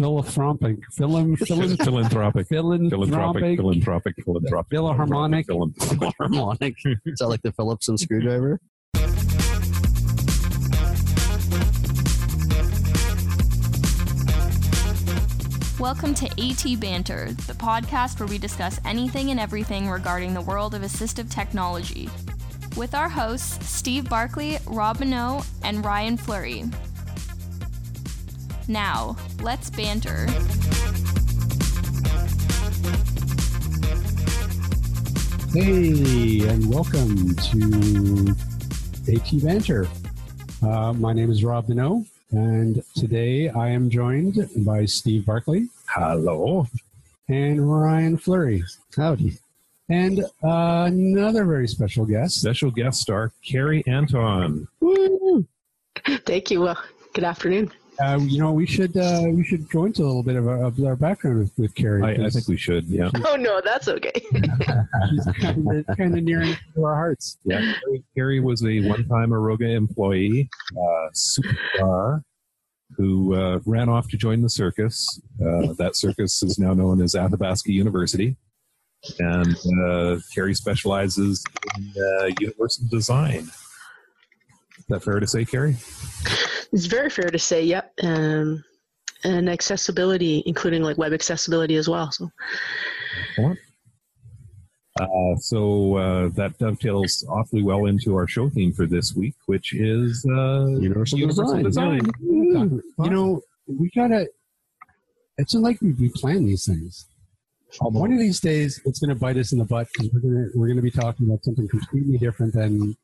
philanthropic, philan, philan, philanthropic, philanthropic, philanthropic, philanthropic, philanthropic, Philharmonic. philanthropic. harmonic. Is that like the Phillips and screwdriver? Welcome to AT Banter, the podcast where we discuss anything and everything regarding the world of assistive technology. With our hosts, Steve Barkley, Rob Minot, and Ryan Fleury. Now, let's banter. Hey, and welcome to AT Banter. Uh, my name is Rob Deneau, and today I am joined by Steve Barkley Hello. and Ryan Fleury. Howdy. And uh, another very special guest. Special guest star Carrie Anton. Thank you. Well, good afternoon. Uh, you know, we should uh, we should go into a little bit of, our- of our background with, with Carrie. I, I 'cause think we should. Yeah. Oh no, that's okay. she's kind of, kind of near to our hearts. Yeah. Carrie, Carrie was a one-time Aroga employee, uh, superstar, who uh, ran off to join the circus. Uh, that circus is now known as Athabasca University. And uh, Carrie specializes in uh, universal design. Is that fair to say, Carrie? It's very fair to say, yep. Um, and accessibility, including like web accessibility as well. So Uh, so uh, that dovetails awfully well into our show theme for this week, which is uh, Universal, universal design. design. You know, we gotta. It's not like we, we plan these things. One of these days, it's going to bite us in the butt because we're going to we're going to be talking about something completely different than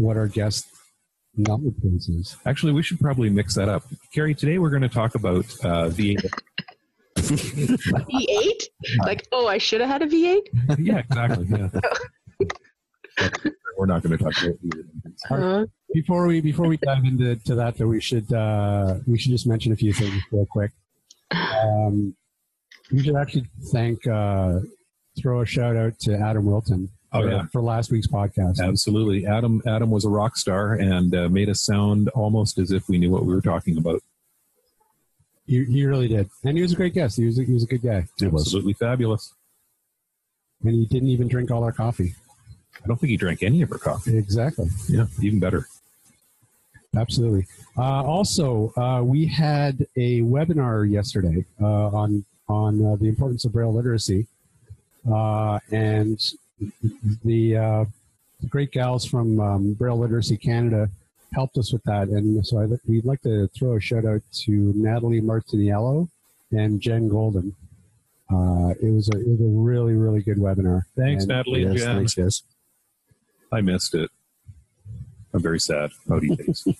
what our guest knowledge base is. Actually, we should probably mix that up. Carrie, today we're going to talk about uh, V8. V8? Like, oh, I should have had a V8. yeah, exactly. Yeah. we're not going to talk about V8. Uh, Before we before we dive into to that, though, we should uh, we should just mention a few things real quick. Um, we should actually thank uh, throw a shout out to Adam Wilton. Oh, for, yeah. for last week's podcast. Absolutely. Adam Adam was a rock star and uh, made us sound almost as if we knew what we were talking about. He, he really did, and he was a great guest. He was a, he was a good guy, It was. Absolutely fabulous. and he didn't even drink all our coffee. I don't think he drank any of our coffee. Exactly, Yeah, even better. absolutely. Uh, also, uh, we had a webinar yesterday uh, on on uh, the importance of Braille literacy, uh, and the, uh, great gals from um, Braille Literacy Canada helped us with that. And so I, we'd like to throw a shout out to Natalie Martiniello and Jen Goulden. Uh, it was a it was a really really good webinar. Thanks, And- Natalie and Yes, Jen. thanks, guys. I missed it. I'm very sad. Pouty face.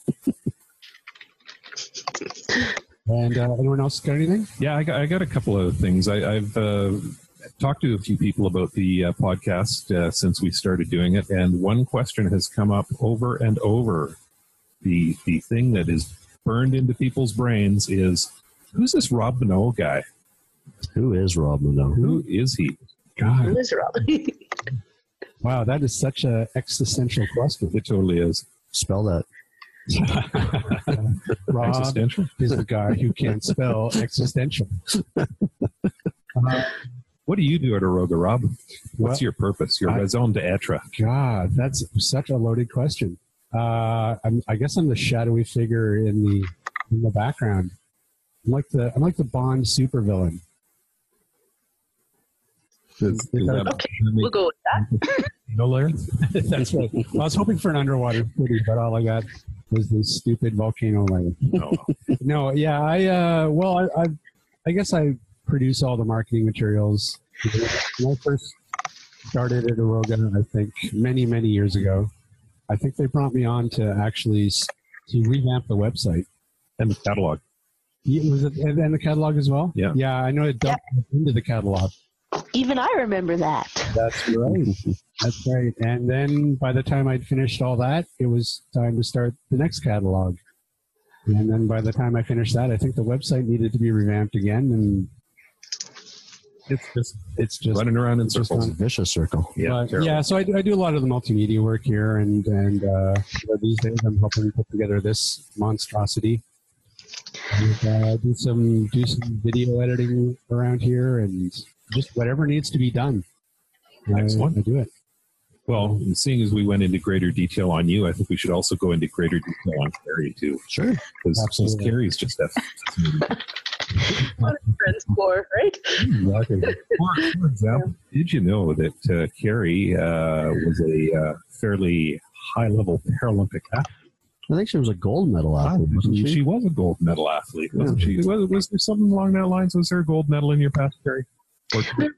And uh, anyone else got anything? Yeah, I got, I got a couple of things. I, I've uh, talked to a few people about the uh, podcast uh, since we started doing it, and one question has come up over and over. The the thing that is burned into people's brains is who's this Rob Minot guy? Who is Rob Minot? Who is he? God, miserable. wow, that is such a existential question. It totally is. Spell that. Rob Existential. is the guy who can't spell existential. Uh, What do you do at Aroga, Rob? What's Well, your purpose? Your I- raison d'etre? God, that's such a loaded question. Uh, I'm, I guess I'm the shadowy figure in the in the background. I'm like the I'm like the Bond supervillain. Is, is that Okay, we'll go with that. no layer? That's right. I was hoping for an underwater city, but all I got was this stupid volcano layer. No. No, yeah, I uh, well, I, I, I guess I produce all the marketing materials. When I first started at Aroga, I think many many years ago, I think they brought me on to actually to revamp the website. And the catalog. Yeah, Was it and, and the catalog as well? Yeah. yeah, I know it dumped into the catalog. Even I remember that. That's right. That's right. And then by the time I'd finished all that, it was time to start the next catalog. And then by the time I finished that, I think the website needed to be revamped again, and It's just it's just running around in it's just circles. a vicious circle. Yeah, but, yeah. So I, do- I do a lot of the multimedia work here, and and uh, these days I'm helping put together this monstrosity. and, uh, do some do some video editing around here, and just whatever needs to be done. I- Excellent. I do it. Well, seeing as we went into greater detail on you, I think we should also go into greater detail on Carrie too, Sure. because Carrie's just a What are friends for, right? Exactly. For, for example, did you know that uh, Carrie uh, was a uh, fairly high-level Paralympic athlete? I think she was a gold medal athlete, wasn't she, she? was a gold medal athlete, wasn't she? Was, was there something along that lines? Was there a gold medal in your past, Carrie? Or, There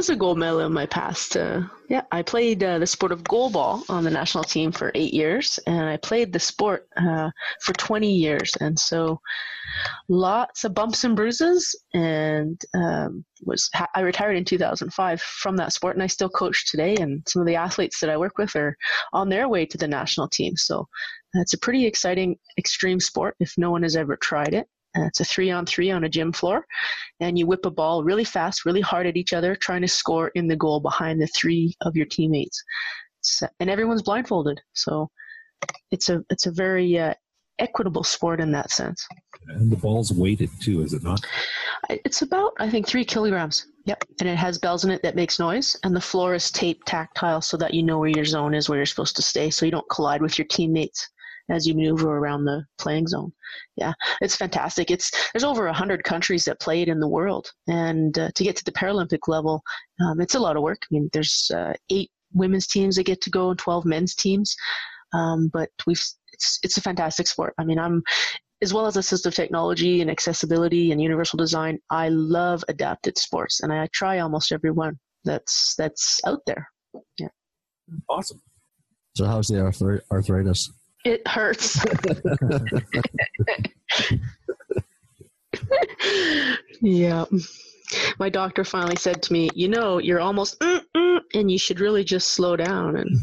was a gold medal in my past. Uh, yeah, I played uh, the sport of goalball on the national team for eight years, and I played the sport uh, for 20 years. And so lots of bumps and bruises, and um, was ha- I retired in 2005 from that sport, and I still coach today. And some of the athletes that I work with are on their way to the national team. So that's a pretty exciting extreme sport if no one has ever tried it. Uh, it's a three on three on a gym floor and you whip a ball really fast, really hard at each other, trying to score in the goal behind the three of your teammates. So, and everyone's blindfolded, so it's a it's a very uh, equitable sport in that sense. and the ball's weighted too, is it not? It's about I think three kilograms. Yep, and it has bells in it that makes noise, and the floor is taped tactile so that you know where your zone is, where you're supposed to stay, so you don't collide with your teammates as you maneuver around the playing zone. Yeah, it's fantastic. It's there's over a hundred countries that play it in the world, and uh, to get to the Paralympic level, um, it's a lot of work. I mean, there's uh, eight women's teams that get to go and twelve men's teams, um, but we've it's it's a fantastic sport. I mean, I'm as well as assistive technology and accessibility and universal design, I love adapted sports, and I try almost every one that's that's out there. Yeah. Awesome. So how's the arthritis? It hurts. yeah. My doctor finally said to me, "You know, you're almost, and you should really just slow down." And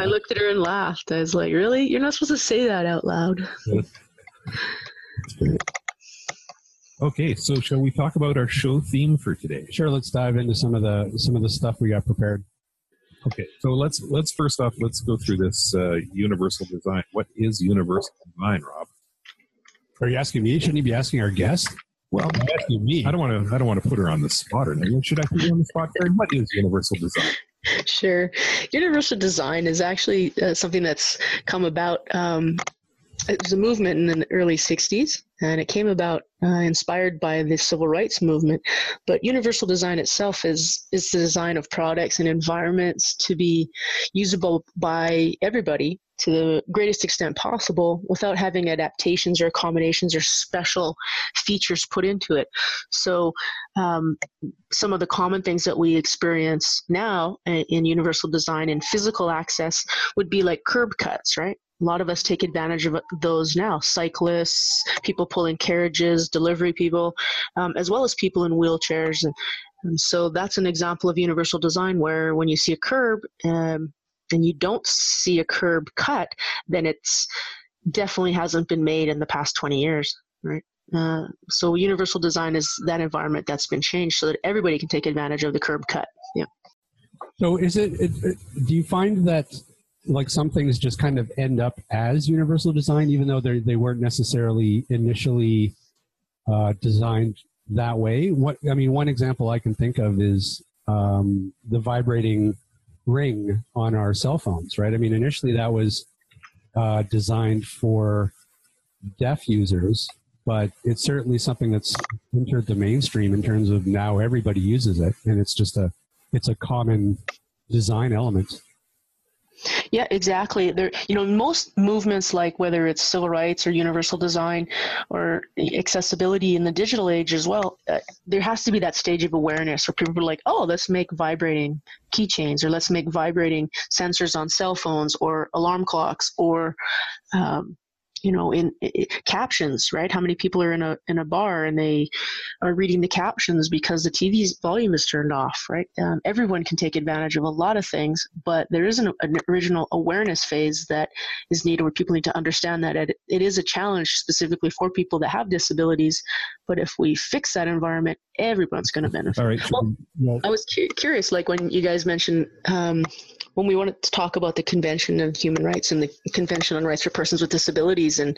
I looked at her and laughed. I was like, "Really? You're not supposed to say that out loud." okay, so shall we talk about our show theme for today? Sure, let's dive into some of the some of the stuff we got prepared. Okay, so let's let's first off let's go through this uh, universal design. What is universal design, Rob? Are you asking me? Shouldn't you be asking our guest? Well, You're asking me. I don't want to I don't want to put her on the spot or anything. Should I put you on the spot, Carrie? What is universal design? Sure. Universal design is actually uh, something that's come about. Um, it was a movement in the early 60s, and it came about uh, inspired by the civil rights movement. But universal design itself is, is the design of products and environments to be usable by everybody to the greatest extent possible without having adaptations or accommodations or special features put into it. So, um, some of the common things that we experience now in, in universal design and physical access would be like curb cuts, right? A lot of us take advantage of those now. Cyclists, people pulling carriages, delivery people, um, as well as people in wheelchairs. And, and so that's an example of universal design where when you see a curb um, and you don't see a curb cut, then it's definitely hasn't been made in the past 20 years, right? Uh, so universal design is that environment that's been changed so that everybody can take advantage of the curb cut. Yeah. So is it, it, it? Do you find that like some things just kind of end up as universal design, even though they they weren't necessarily initially uh, designed that way? What I mean, one example I can think of is um, the vibrating ring on our cell phones, right? I mean, initially that was uh, designed for deaf users, but it's certainly something that's entered the mainstream in terms of now everybody uses it, and it's just a it's a common design element. Yeah, exactly. There, you know, most movements like whether it's civil rights or universal design or accessibility in the digital age as well, uh, there has to be that stage of awareness where people are like, "Oh, let's make vibrating keychains, or let's make vibrating sensors on cell phones, or alarm clocks, or um, you know, in, i captions, right? How many people are in a in a bar and they are reading the captions because the TV's volume is turned off, right? Um, everyone can take advantage of a lot of things, but there is an, an original awareness phase that is needed where people need to understand that it, it is a challenge specifically for people that have disabilities. But if we fix that environment, everyone's going to benefit. All right. Well, I was cu- curious, like when you guys mentioned um, when we wanted to talk about the Convention on Human Rights and the Convention on Rights for Persons with Disabilities, and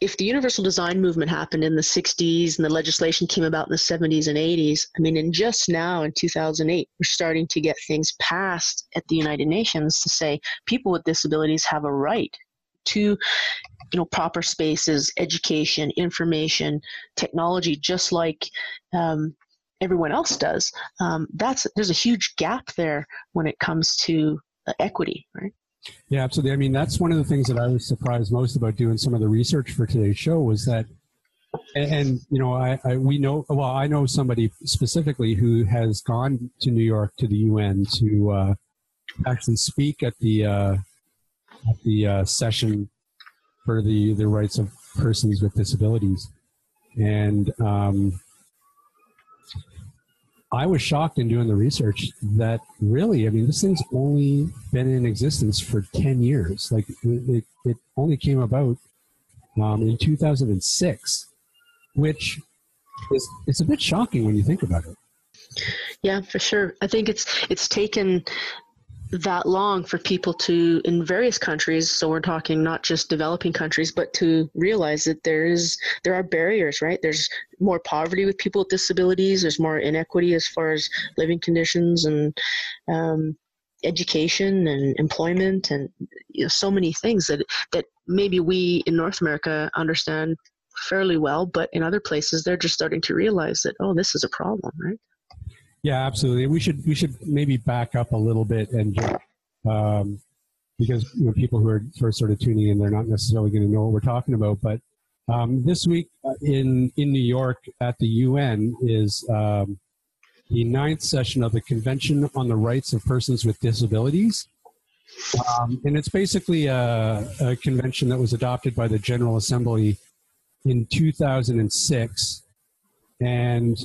if the universal design movement happened in the 60s and the legislation came about in the 70s and 80s, I mean, in just now in 2008, we're starting to get things passed at the United Nations to say people with disabilities have a right to you know proper spaces education information technology just like um, everyone else does um, that's there's a huge gap there when it comes to uh, equity right yeah, absolutely. I mean, that's one of the things that I was surprised most about doing some of the research for today's show was that, and, and you know, I, I, we know well, I know somebody specifically who has gone to New York to the UN to uh, actually speak at the uh, at the uh, session for the the rights of persons with disabilities, and um, I was shocked in doing the research that really, I mean, this thing's only been in existence for 10 years. Like it, it only came about um, in 2006, which is it's a bit shocking when you think about it. Yeah, for sure. I think it's it's taken that long for people to in various countries so we're talking not just developing countries but to realize that there is there are barriers right? There's more poverty with people with disabilities. There's more inequity as far as living conditions and um, education and employment and you know, so many things that that maybe we in north america understand fairly well but in other places they're just starting to realize that oh this is a problem right yeah, absolutely. We should we should maybe back up a little bit and just um, because you know, people who are first sort of tuning in, they're not necessarily going to know what we're talking about. But um, this week uh, in in New York at the UN is um, the ninth session of the Convention on the Rights of Persons with Disabilities. Um, and it's basically a, a, convention that was adopted by the General Assembly in 2006. And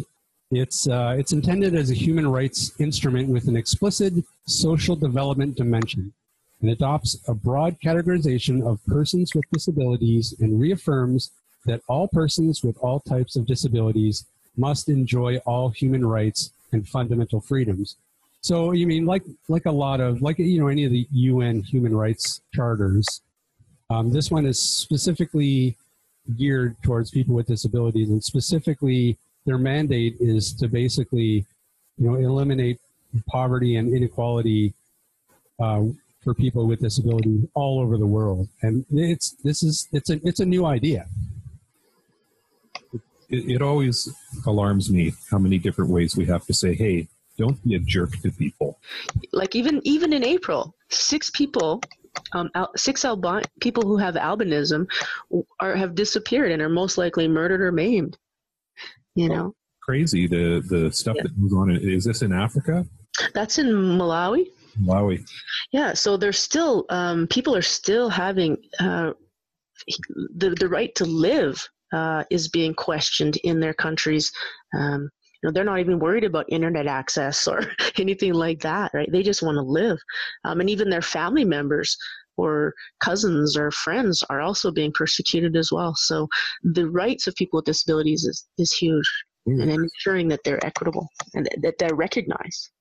it's, uh, it's intended as a human rights instrument with an explicit social development dimension and adopts a broad categorization of persons with disabilities and reaffirms that all persons with all types of disabilities must enjoy all human rights and fundamental freedoms. So you mean like like a lot of like you know any of the UN human rights charters, um, this one is specifically geared towards people with disabilities and specifically their mandate is to basically, you know, eliminate poverty and inequality uh, for people with disabilities all over the world. And it's this is it's a it's a new idea. It, it always alarms me how many different ways we have to say, "Hey, don't be a jerk to people." Like even even in April, six people um, six albi- people who have albinism are have disappeared and are most likely murdered or maimed you know? crazy the the stuff yeah. that goes on. Is this in africa? That's in malawi. Malawi. Yeah so there's still um, people are still having uh, the, the right to live uh, is being questioned in their countries. Um, you know they're not even worried about internet access or anything like that right? They just want to live. Um, and even their family members or cousins or friends are also being persecuted as well. So the rights of people with disabilities is, is huge mm. and ensuring that they're equitable and that they're recognized.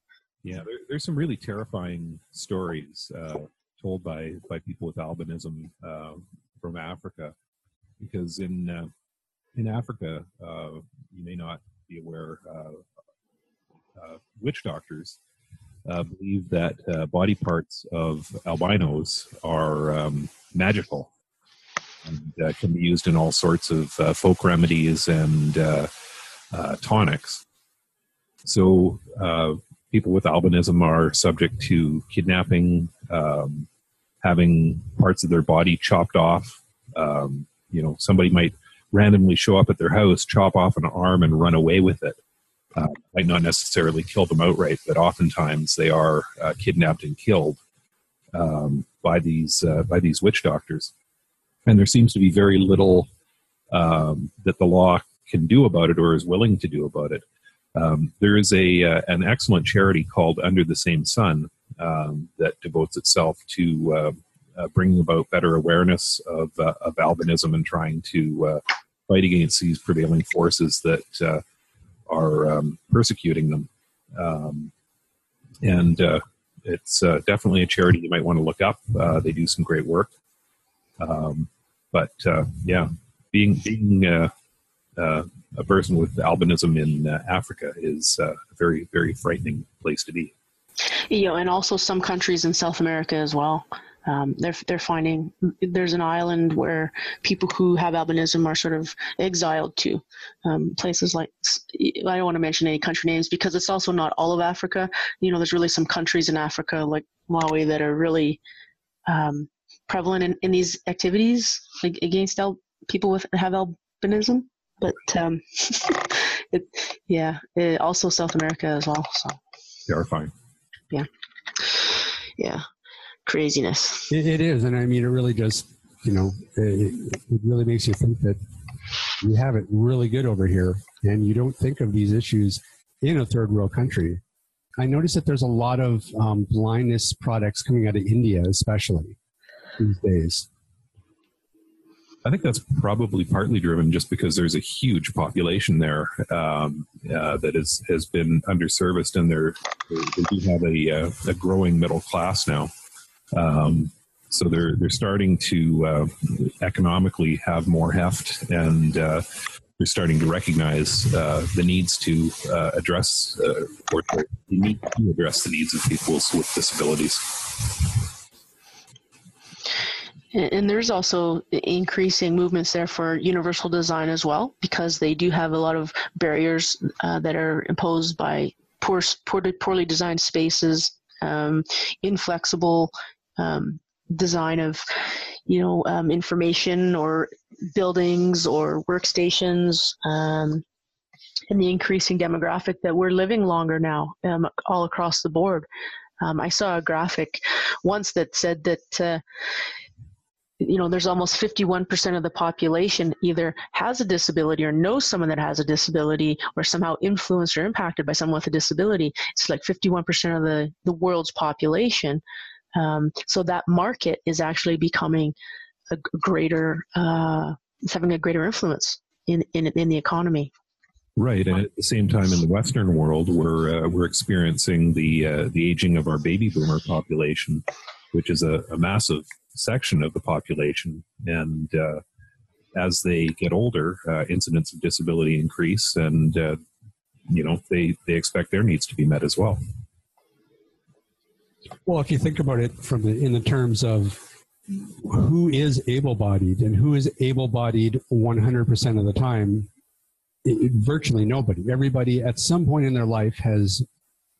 Yeah, there, there's some really terrifying stories uh, told by, by people with albinism uh, from Africa because in, uh, in Africa, uh, you may not be aware, uh, uh, witch doctors uh, believe that uh, body parts of albinos are um, magical and uh, can be used in all sorts of uh, folk remedies and uh, uh, tonics. So, people with albinism are subject to kidnapping, um, having parts of their body chopped off. Um, you know, somebody might randomly show up at their house, chop off an arm, and run away with it uh, might not necessarily kill them outright, but oftentimes they are uh, kidnapped and killed um, by these uh, by these witch doctors. And there seems to be very little um, that the law can do about it or is willing to do about it. Um, there is a uh, an excellent charity called Under the Same Sun um, that devotes itself to uh, uh, bringing about better awareness of, of albinism and trying to fight against these prevailing forces that are um, persecuting them. Um, and uh, it's uh, definitely a charity you might want to look up. Uh, they do some great work. Um, but uh, yeah, being being uh, uh, a person with albinism in Africa is a very very frightening place to be. Know, and also some countries in South America as well. Um, they're they're finding there's an island where people who have albinism are sort of exiled to um, places like I don't want to mention any country names because it's also not all of Africa. You know, there's really some countries in Africa like Malawi that are really um, prevalent in, in these activities like against al- people with have albinism. But um, it, yeah, it, also South America as well. So terrifying. Yeah, yeah craziness. It, it is, and I mean, it really does. You know, it, it really makes you think that we have it really good over here, and you don't think of these issues in a third world country. I noticed that there's a lot of um, blindness products coming out of India, especially these days. I think that's probably partly driven just because there's a huge population there um, uh, that is, has been underserviced, and they're, they do have a, uh, a growing middle class now. Um, so they're they're starting to uh, economically have more heft, and uh, they're starting to recognize uh, the needs to uh, address uh, or the need to address the needs of people with disabilities. And there's also increasing movements there for universal design as well, because they do have a lot of barriers uh, that are imposed by poor, poorly, poorly designed spaces, um, inflexible um, design of you know um, information or buildings or workstations um, and the increasing demographic that we're living longer now um, all across the board. Um, i saw a graphic once that said that uh, you know there's almost 51% of the population either has a disability or knows someone that has a disability or somehow influenced or impacted by someone with a disability. It's like 51% of the the world's population um, so that market is actually becoming a greater, uh, it's having a greater influence in, in, in the economy. Right, and at the same time, in the Western world, we're uh, we're experiencing the uh, the aging of our baby boomer population, which is a, a massive section of the population, and uh, as they get older, uh, incidents of disability increase, and uh, you know they they expect their needs to be met as well. Well, if you think about it from the, in the terms of who is able-bodied and who is able-bodied 100% of the time, it, virtually nobody. Everybody at some point in their life has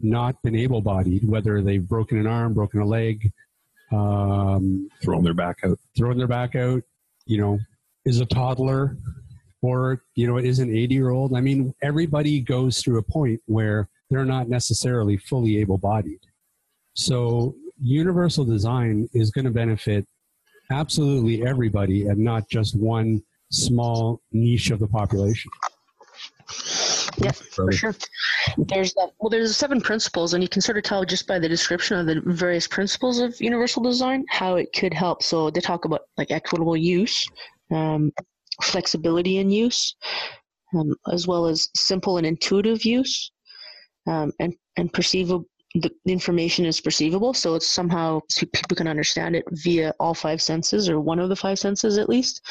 not been able-bodied, whether they've broken an arm, broken a leg, um, thrown their back out, thrown their back out. You know, is a toddler, or you know, is an 80-year-old. I mean, everybody goes through a point where they're not necessarily fully able-bodied. So universal design is going to benefit absolutely everybody and not just one small niche of the population. Yep, for sure. There's that. Well, there's seven principles, and you can sort of tell just by the description of the various principles of universal design how it could help. So they talk about like equitable use, um, flexibility in use, um, as well as simple and intuitive use, um, and and perceivable the information is perceivable, so it's somehow so people can understand it via all five senses or one of the five senses at least.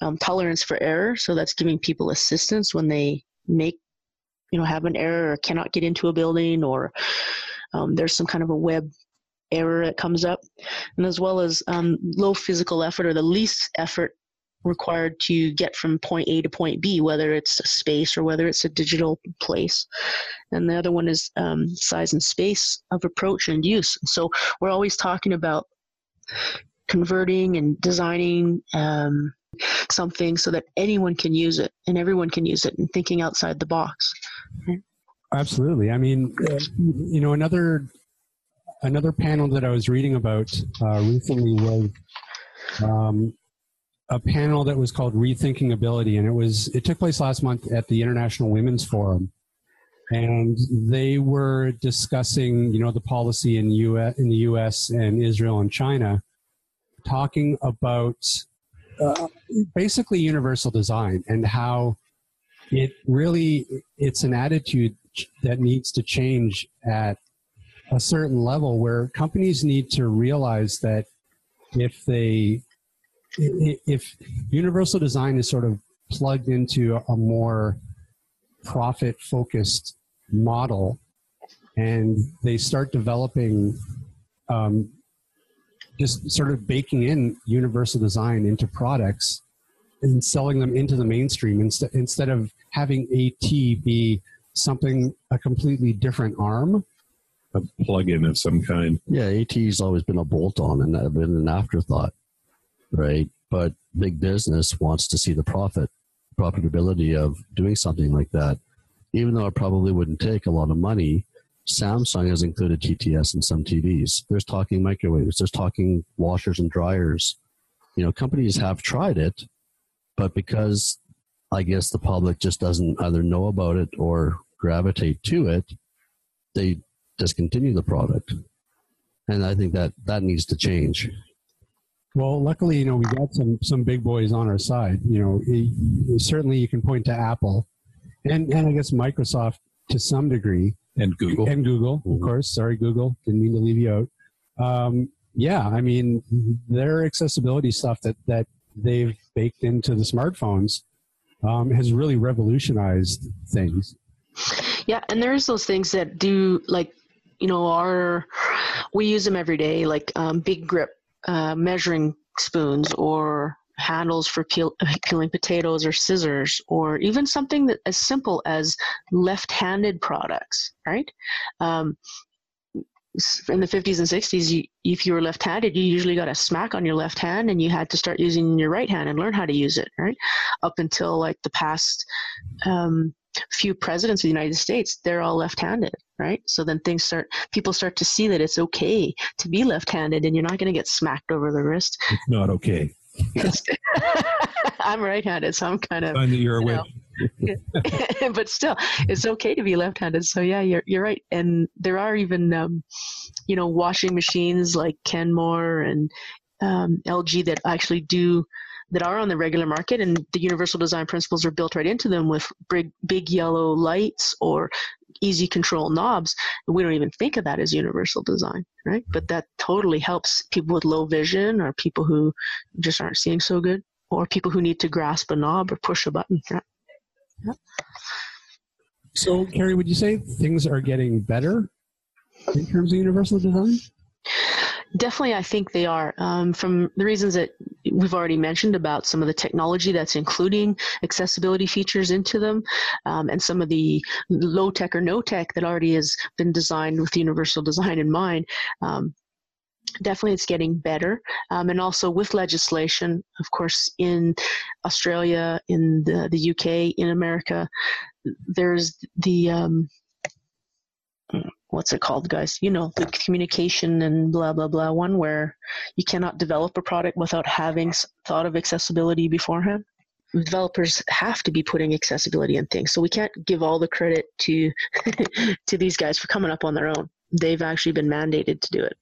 Um, tolerance for error, so that's giving people assistance when they make, you know, have an error or cannot get into a building or um, there's some kind of a web error that comes up, and as well as um, low physical effort or the least effort required to get from point A to point B, whether it's a space or whether it's a digital place. And the other one is um, size and space of approach and use. So we're always talking about converting and designing um, something so that anyone can use it and everyone can use it and thinking outside the box. Absolutely. I mean, you know, another another panel that I was reading about uh, recently was um, a panel that was called Rethinking Ability, and it was it took place last month at the International Women's Forum, and they were discussing you know the policy in U.S. in the U.S. and Israel and China, talking about uh, basically universal design and how it really it's an attitude that needs to change at a certain level where companies need to realize that if they if universal design is sort of plugged into a more profit focused model and they start developing um, just sort of baking in universal design into products and selling them into the mainstream instead instead of having AT be something a completely different arm. A plug-in of some kind. Yeah, AT's always been a bolt on and been an afterthought, right? But big business wants to see the profit, profitability of doing something like that. Even though it probably wouldn't take a lot of money, Samsung has included TTS in some TVs. There's talking microwaves, there's talking washers and dryers. You know, companies have tried it, but because I guess the public just doesn't either know about it or gravitate to it, they discontinue the product. And I think that that needs to change. Well, luckily, you know, we got some some big boys on our side. You know, it- certainly you can point to Apple, and and I guess Microsoft to some degree, And Google. and Google, of course. Sorry, Google, didn't mean to leave you out. Um, yeah, I mean, their accessibility stuff that that they've baked into the smartphones um, has really revolutionized things. Yeah, and there's those things that do like, you know, our we use them every day, like um, big grip uh, measuring spoons or handles for peel, peeling potatoes or scissors, or even something that as simple as left-handed products, right? Um, in the 50s and 60s, you, if you were left-handed, you usually got a smack on your left hand, and you had to start using your right hand and learn how to use it, right? Up until like the past. Um, few presidents of the United States, they're all left-handed, right? So then things start, people start to see that it's okay to be left-handed, and you're not going to get smacked over the wrist. It's not okay. I'm right-handed, so I'm kind of, that you're You know. but still, it's okay to be left-handed. So yeah, you're you're right. And there are even, um, you know, washing machines like Kenmore and um, LG that actually do that are on the regular market, and the universal design principles are built right into them with big big yellow lights or easy control knobs. We don't even think of that as universal design, right? But that totally helps people with low vision or people who just aren't seeing so good, or people who need to grasp a knob or push a button. right? So, Carrie, would you say things are getting better in terms of universal design? Definitely, I think they are. Um, from the reasons that we've already mentioned about some of the technology that's including accessibility features into them, um, and some of the low tech or no tech that already has been designed with universal design in mind. Um, definitely, it's getting better. Um, and also with legislation, of course, in Australia, in the, the UK, in America, there's the um, what's it called, guys? You know, the communication and blah, blah, blah one where you cannot develop a product without having thought of accessibility beforehand. Developers have to be putting accessibility in things. So we can't give all the credit to to these guys for coming up on their own. They've actually been mandated to do it.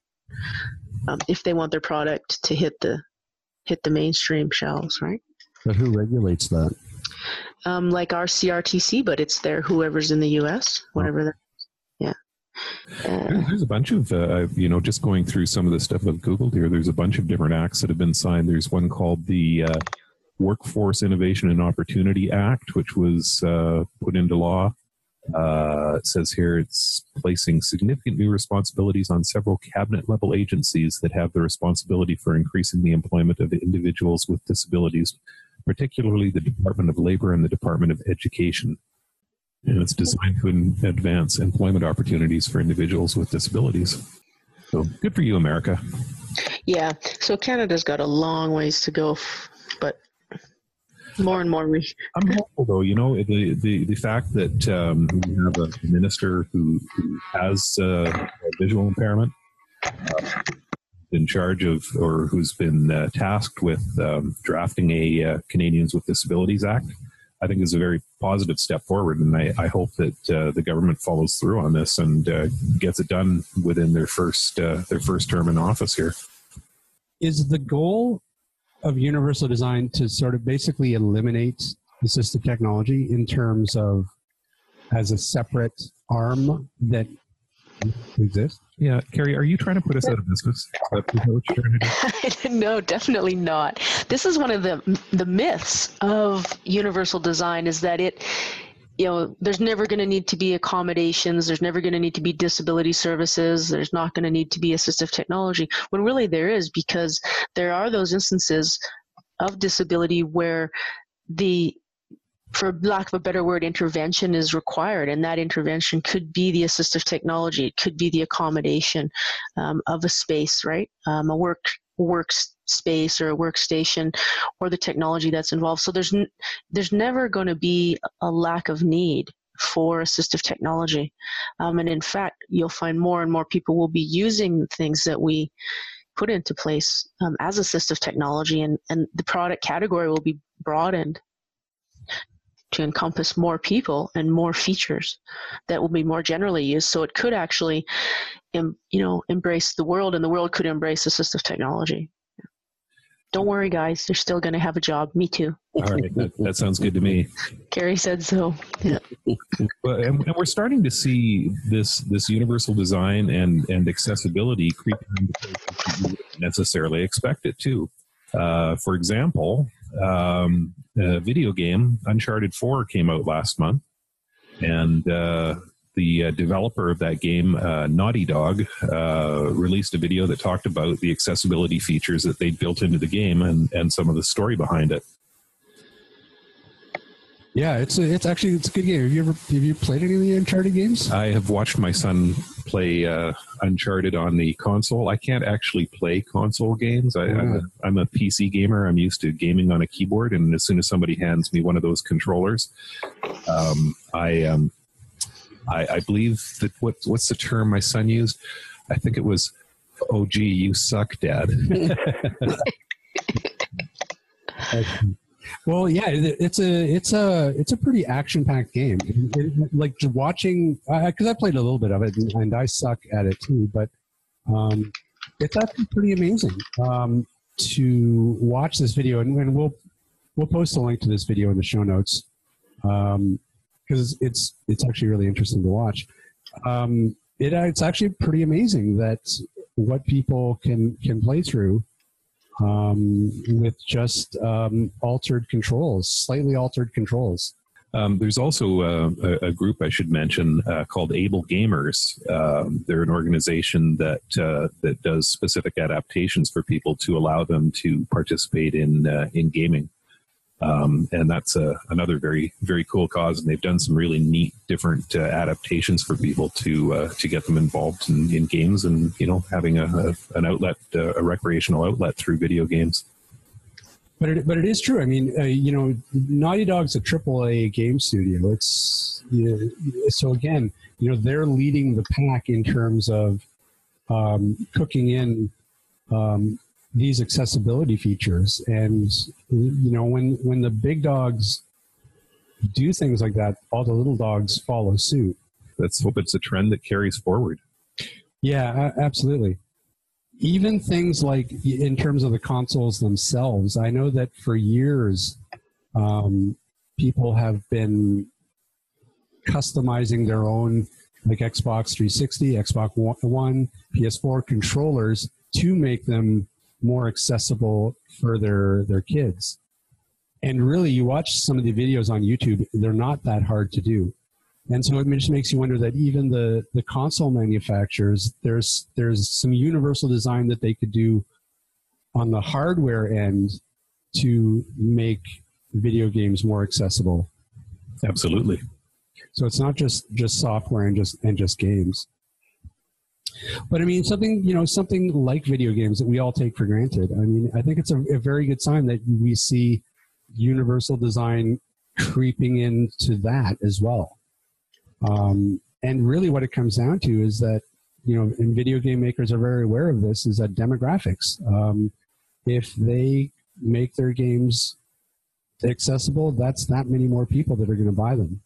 Um, if they want their product to hit the hit the mainstream shelves, right? But who regulates that? Um, like our CRTC, but it's there whoever's in the U.S. Whatever. Uh, There's there's a bunch of, uh, you know, just going through some of the stuff I've Googled here, there's a bunch of different acts that have been signed. There's one called the uh, Workforce Innovation and Opportunity Act, which was uh, put into law. Uh, it says here it's placing significant new responsibilities on several cabinet level agencies that have the responsibility for increasing the employment of individuals with disabilities, particularly the Department of Labor and the Department of Education. And it's designed to advance employment opportunities for individuals with disabilities. So good for you, America. Yeah, so Canada's got a long ways to go, but more and more we. I'm hopeful, though. You know, the the, the fact that um, we have a minister who, who has uh, a visual impairment, uh, in charge of, or who's been uh, tasked with um, drafting a uh, Canadians with Disabilities Act, I think is a very positive step forward, and I, I hope that uh, the government follows through on this and uh, gets it done within their first uh, their first term in office here. Is the goal of universal design to sort of basically eliminate assistive technology in terms of as a separate arm that exists? Yeah, Carrie, are you trying to put us out of business? No, definitely not. This is one of the the myths of universal design is that it you know there's never going to need to be accommodations there's never going to need to be disability services there's not going to need to be assistive technology when really there is because there are those instances of disability where the for lack of a better word, intervention is required, and that intervention could be the assistive technology. It could be the accommodation um, of a space, right? Um, a work workspace or a workstation, or the technology that's involved. So there's n- there's never going to be a lack of need for assistive technology, um, and in fact, you'll find more and more people will be using things that we put into place um, as assistive technology, and and the product category will be broadened to encompass more people and more features that will be more generally used. So it could actually, you know, embrace the world, and the world could embrace assistive technology. Don't worry, guys. You're still going to have a job. Me too. All right, that, that sounds good to me. Carrie said so. Yeah. But, and, and, we're starting to see this this universal design and and accessibility creeping into places you necessarily expect it to. Uh, for example, um, video game, Uncharted 4, came out last month. And uh, the uh, developer of that game, uh, Naughty Dog, uh, released a video that talked about the accessibility features that they built into the game and, and some of the story behind it. Yeah, it's a, it's actually it's a good game. Have you ever have you played any of the Uncharted games? I have watched my son play uh, Uncharted on the console. I can't actually play console games. I, am a, I'm a PC gamer. I'm used to gaming on a keyboard, and as soon as somebody hands me one of those controllers, um, I um, I, I believe that what what's the term my son used? I think it was, "Oh, gee, you suck, Dad." Well, yeah, it's a it's a it's a pretty action packed game. It, like watching because I played a little bit of it and, and I suck at it too, but um, it's actually pretty amazing um, to watch this video, and, and, we'll we'll post a link to this video in the show notes because um, it's it's actually really interesting to watch. Um, it, it's actually pretty amazing that what people can can play through um, with just um, altered controls, slightly altered controls. Um, there's also uh, a, a, group I should mention uh, called Able Gamers. Um, they're an organization that uh, that does specific adaptations for people to allow them to participate in uh, in gaming. Um, and that's a, another very very cool cause. And they've done some really neat different uh, adaptations for people to uh, to get them involved in, in, games and you know having a, a an outlet uh, a recreational outlet through video games. But it, but it is true. I mean, uh, you know, Naughty Dog's a triple A game studio. It's so again, you know, they're leading the pack in terms of um, cooking in um, these accessibility features. And you know, when when the big dogs do things like that, all the little dogs follow suit. Let's hope it's a trend that carries forward. Yeah, absolutely. Even things like in terms of the consoles themselves, I know that for years um, people have been customizing their own like Xbox 360, Xbox One, PS4 controllers to make them more accessible for their their kids. And really, you watch some of the videos on YouTube; they're not that hard to do. And so it just makes you wonder that even the the console manufacturers, there's there's some universal design that they could do on the hardware end to make video games more accessible. Absolutely. So it's not just just software and just and just games. But I mean, something you know, something like video games that we all take for granted. I mean, I think it's a, a very good sign that we see universal design creeping into that as well. Um, and really, what it comes down to is that you know, and video game makers are very aware of this. Is that demographics? Um, if they make their games accessible, that's that many more people that are going to buy them.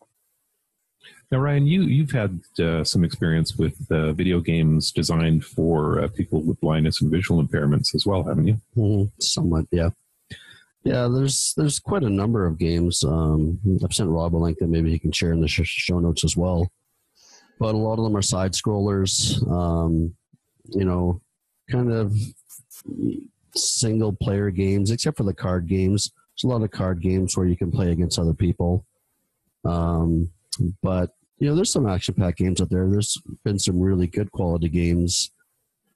Now, Ryan, you you've had uh, some experience with uh, video games designed for uh, people with blindness and visual impairments as well, haven't you? Mm-hmm. Somewhat, yeah. Yeah, there's there's quite a number of games. Um, I've sent Rob a link that maybe he can share in the sh- show notes as well. But a lot of them are side scrollers. Um, you know, kind of single player games, except for the card games. There's a lot of card games where you can play against other people. Um, but you know, there's some action packed games out there. There's been some really good quality games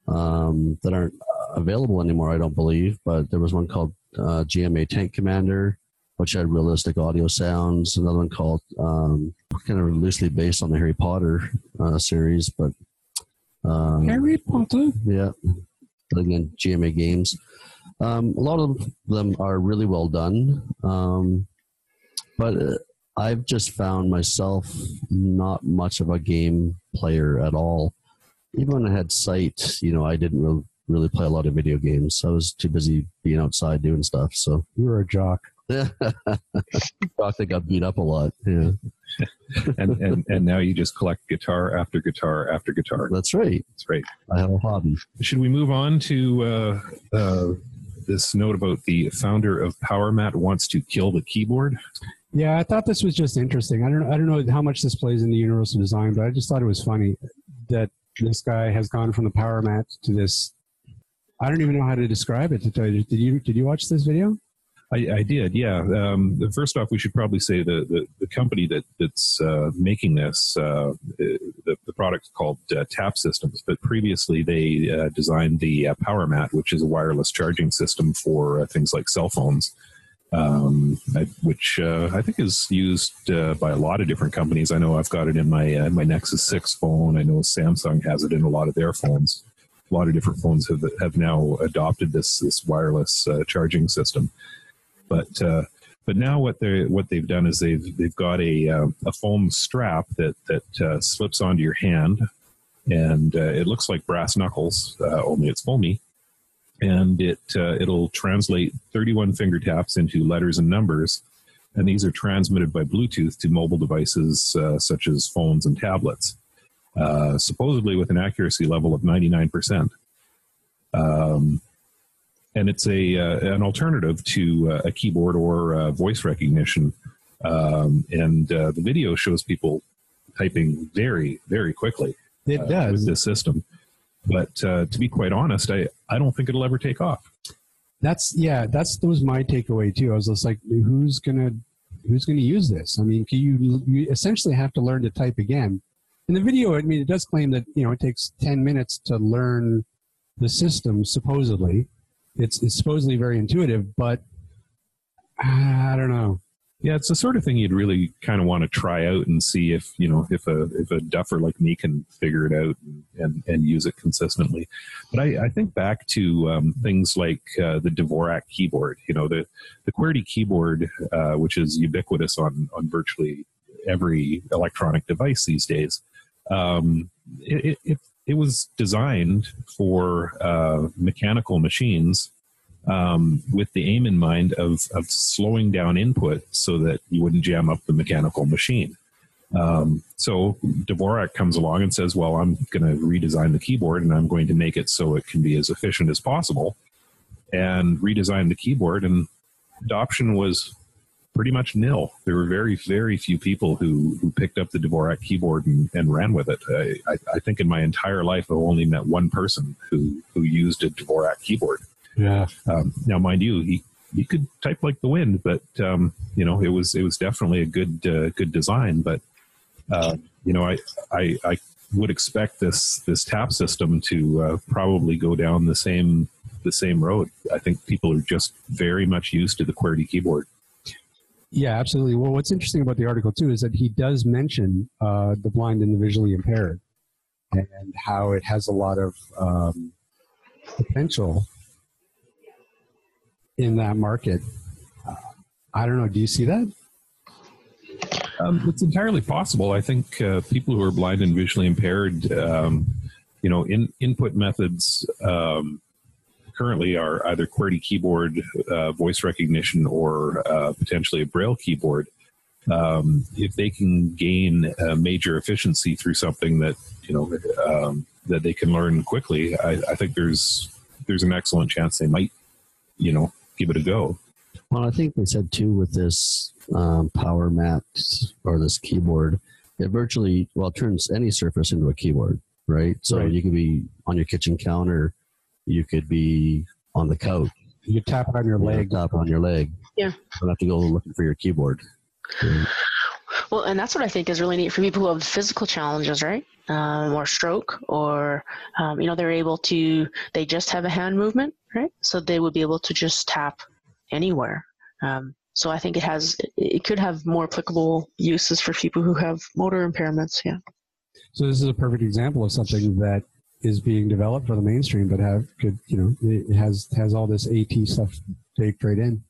um, that aren't available anymore, I don't believe. But there was one called uh, GMA Tank Commander, which had realistic audio sounds. Another one called um, kind of loosely based on the Harry Potter uh, series, but um, Harry Potter. yeah, but again, GMA games. Um, a lot of them are really well done, um, but uh, I've just found myself not much of a game player at all. Even when I had sight, you know, I didn't really, really play a lot of video games. I was too busy being outside doing stuff. So You were a jock. thought they got beat up a lot. Yeah, and, and and now you just collect guitar after guitar after guitar. that's right. That's right. I have a hobby. Should we move on to uh, uh, this note about the founder of PowerMat wants to kill the keyboard? Yeah, I thought this was just interesting. I don't I don't know how much this plays in the universal design, but I just thought it was funny that this guy has gone from the power mat to this. I don't even know how to describe it. To tell you, did you did you watch this video? I, I did, yeah. Um, first off, we should probably say the the, the company that that's uh, making this uh, the, the product called uh, Tap Systems, but previously they uh, designed the uh, PowerMat, which is a wireless charging system for uh, things like cell phones. Um, I, which uh, I think is used uh, by a lot of different companies. I know I've got it in my uh, my Nexus Six phone. I know Samsung has it in a lot of their phones. A lot of different phones have have now adopted this this wireless uh, charging system. But uh, but now what they what they've done is they've they've got a uh, a foam strap that that slips onto your hand, and it looks like brass knuckles, only it's foamy, and it uh, it'll translate 31 finger taps into letters and numbers, and these are transmitted by Bluetooth to mobile devices uh, such as phones and tablets, uh, supposedly with an accuracy level of 99 percent. Um, and it's a uh, an alternative to uh, a keyboard or uh, voice recognition. Um, and uh, the video shows people typing very very quickly It uh, with does. this system. But uh, to be quite honest, I, I don't think it'll ever take off. That's yeah. That's that was my takeaway too. I was just like, who's gonna who's gonna use this? I mean, you you essentially have to learn to type again. In the video, I mean, it does claim that you know it takes ten minutes to learn the system. Supposedly, it's it's supposedly very intuitive, but I don't know. Yeah, it's the sort of thing you'd really kind of want to try out and see if you know if a if a duffer like me can figure it out and and, and use it consistently. But I, I think back to um, things like uh, the Dvorak keyboard. You know, the the QWERTY keyboard, uh, which is ubiquitous on on virtually every electronic device these days. Um, it, it it was designed for uh, mechanical machines um, with the aim in mind of, of slowing down input so that you wouldn't jam up the mechanical machine. Um, so Dvorak comes along and says, "Well, I'm going to redesign the keyboard and I'm going to make it so it can be as efficient as possible." And redesign the keyboard, and adoption was pretty much nil. There were very, very few people who, who picked up the Dvorak keyboard and, and ran with it. I, I, I think in my entire life, I've only met one person who, who used a Dvorak keyboard. Yeah, Um, now, mind you, he he could type like the wind, but um, you know, it was it was definitely a good uh, good design. But uh, you know, I, I I would expect this this tap system to uh, probably go down the same the same road. I think people are just very much used to the QWERTY keyboard. yeah, absolutely. Well, what's interesting about the article too is that he does mention uh, the blind and the visually impaired, and how it has a lot of um, potential in that market. Uh, I don't know. Do you see that? Um, it's entirely possible. I think uh, people who are blind and visually impaired, um, you know, in, input methods um, currently are either QWERTY keyboard, uh, voice recognition, or uh, potentially a Braille keyboard. Um, if they can gain major efficiency through something that you know um, that they can learn quickly, I, I think there's there's an excellent chance they might, you know, give it a go. Well, I think they said too with this um, power mat or this keyboard, it virtually well turns any surface into a keyboard. right? So Right. you could be on your kitchen counter, you could be on the couch, You tap on your you leg. tap on your leg. Yeah. don't have to go looking for your keyboard. Right. Well, and that's what I think is really neat for people who have physical challenges, right? Um, or stroke, or um, you know, they're able to. They just have a hand movement, right? So they would be able to just tap anywhere. Um, so I think it has. It, could have more applicable uses for people who have motor impairments. Yeah. So this is a perfect example of something that is being developed for the mainstream, but have could you know it has has all this AT stuff baked right in.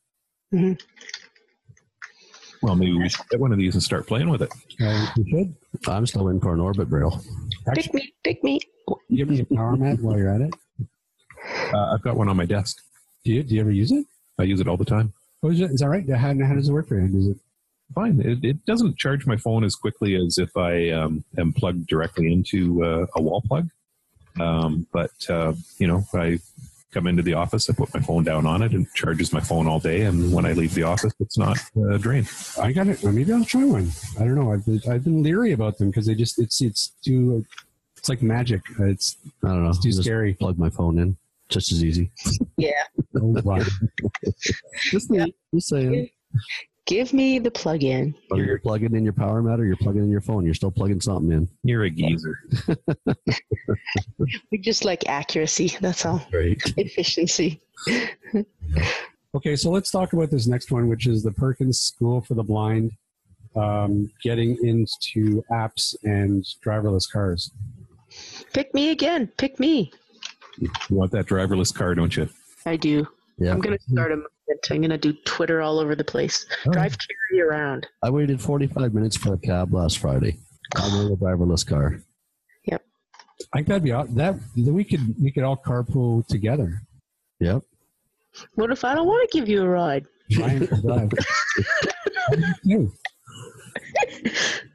Well, maybe we should get one of these and start playing with it. Uh, we should I'm still in for an orbit braille. actually Pick me, pick me. give me a power mat while you're at it. Uh, I've got one on my desk. Do you do you ever use it? I use it all the time. Oh, is, it, is that right? How, how does it work for you? Does it? Fine. It, it doesn't charge my phone as quickly as if I um, am plugged directly into uh, a wall plug. Um, but uh, you know, I come into the office, I put my phone down on it, and it charges my phone all day. And when I leave the office, it's not uh, drained. I got it. Maybe I'll try one. I don't know. I've been, I've been leery about them because they just it's it's too it's like magic. It's, I don't know. it's too Just scary. plug my phone in. Just as easy. Yeah. Oh, wow. Just, Yeah. just saying. Give me the plug-in. Whether you're plugging in your power mat or you're plugging in your phone, you're still plugging something in. You're a geezer. We just like accuracy. That's all. Right. Efficiency. Okay, so let's talk about this next one, which is the Perkins School for the Blind, um, getting into apps and driverless cars. Pick me again. Pick me. You want that driverless car, don't you? I do. Yeah. I'm gonna start a movement. I'm gonna do Twitter all over the place. Oh. Drive Carrie around. I waited 45 minutes for a cab last Friday. I wanted a driverless car. Yep. I think that'd be aw- that we could we could all carpool together. Yep. What if I don't want to give you a ride? Ryan can drive.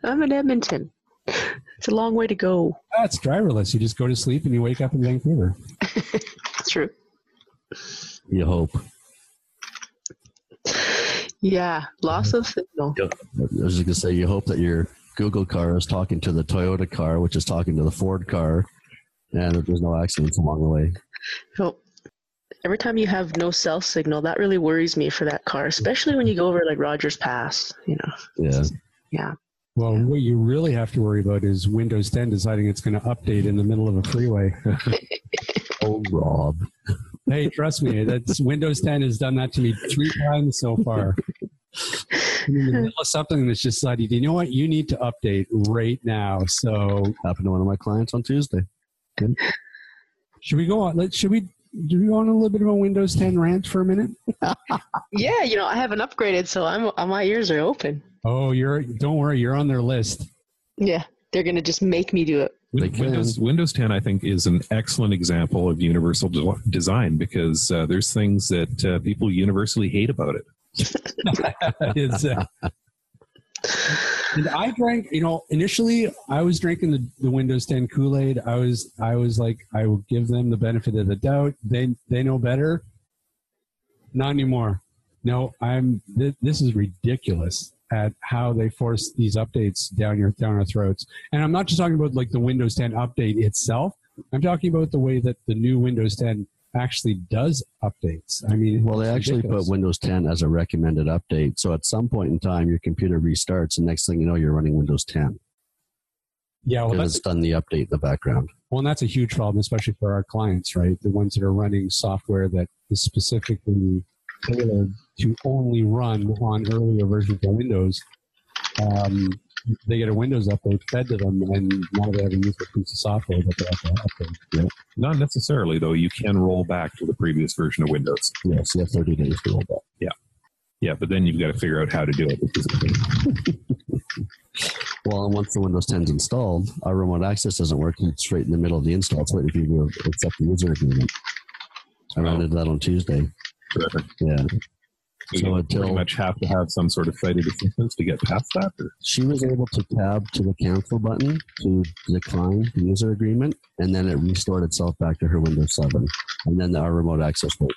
I'm in Edmonton. It's a long way to go. That's driverless. You just go to sleep and you wake up in Vancouver. True. You hope. Yeah, loss of signal. I was just going to say, you hope that your Google car is talking to the Toyota car, which is talking to the Ford car, and that there's no accidents along the way. So every time you have no cell signal, that really worries me for that car, especially when you go over like Rogers Pass. You know. Yeah. Yeah. Well, what you really have to worry about is Windows 10 deciding it's going to update in the middle of a freeway. Oh, Rob. hey, trust me, that's Windows 10 has done that to me three times so far. I'm in the middle of something that's just decided, you know what, you need to update right now. So Happened to one of my clients on Tuesday. should we go on? Let should we do we go on a little bit of a Windows 10 rant for a minute? Yeah, you know I haven't upgraded, so I'm uh, my ears are open. Oh, you're don't worry, you're on their list. Yeah, they're gonna just make me do it. Windows Windows 10, I think, is an excellent example of universal de- design because uh, there's things that uh, people universally hate about it. It's, uh, and I drank, you know, initially I was drinking the, the Windows 10 Kool-Aid. I was I was like, I will give them the benefit of the doubt. They they know better. Not anymore. No, I'm th- this is ridiculous at how they force these updates down your down our throats. And I'm not just talking about like the Windows 10 update itself. I'm talking about the way that the new Windows 10 actually does updates. I mean, Well, they actually ridiculous. put Windows 10 as a recommended update. So at some point in time, your computer restarts, and next thing you know, you're running Windows 10 yeah, well, that's it's done the update in the background. Well, and that's a huge problem, especially for our clients, right? The ones that are running software that is specifically tailored to only run on earlier versions of Windows. Um, they get a Windows update fed to them, and now they have a useful piece of software that they have to update. Yeah. Not necessarily, though. You can roll back to the previous version of Windows. Yes, you have 30 days to roll back. Yeah, Yeah, but then you've got to figure out how to do it. Which is a pain. Well, and once the Windows 10 is installed, our remote access doesn't work. It's right in the middle of the install. It's waiting for you to accept the user agreement. I oh. ran into that on Tuesday. Forever. Yeah. So until- pretty much have to have some sort of sighted assistance to get past that. Or? She was able to tab to the cancel button to decline the user agreement, and then it restored itself back to her Windows 7, and then our remote access worked.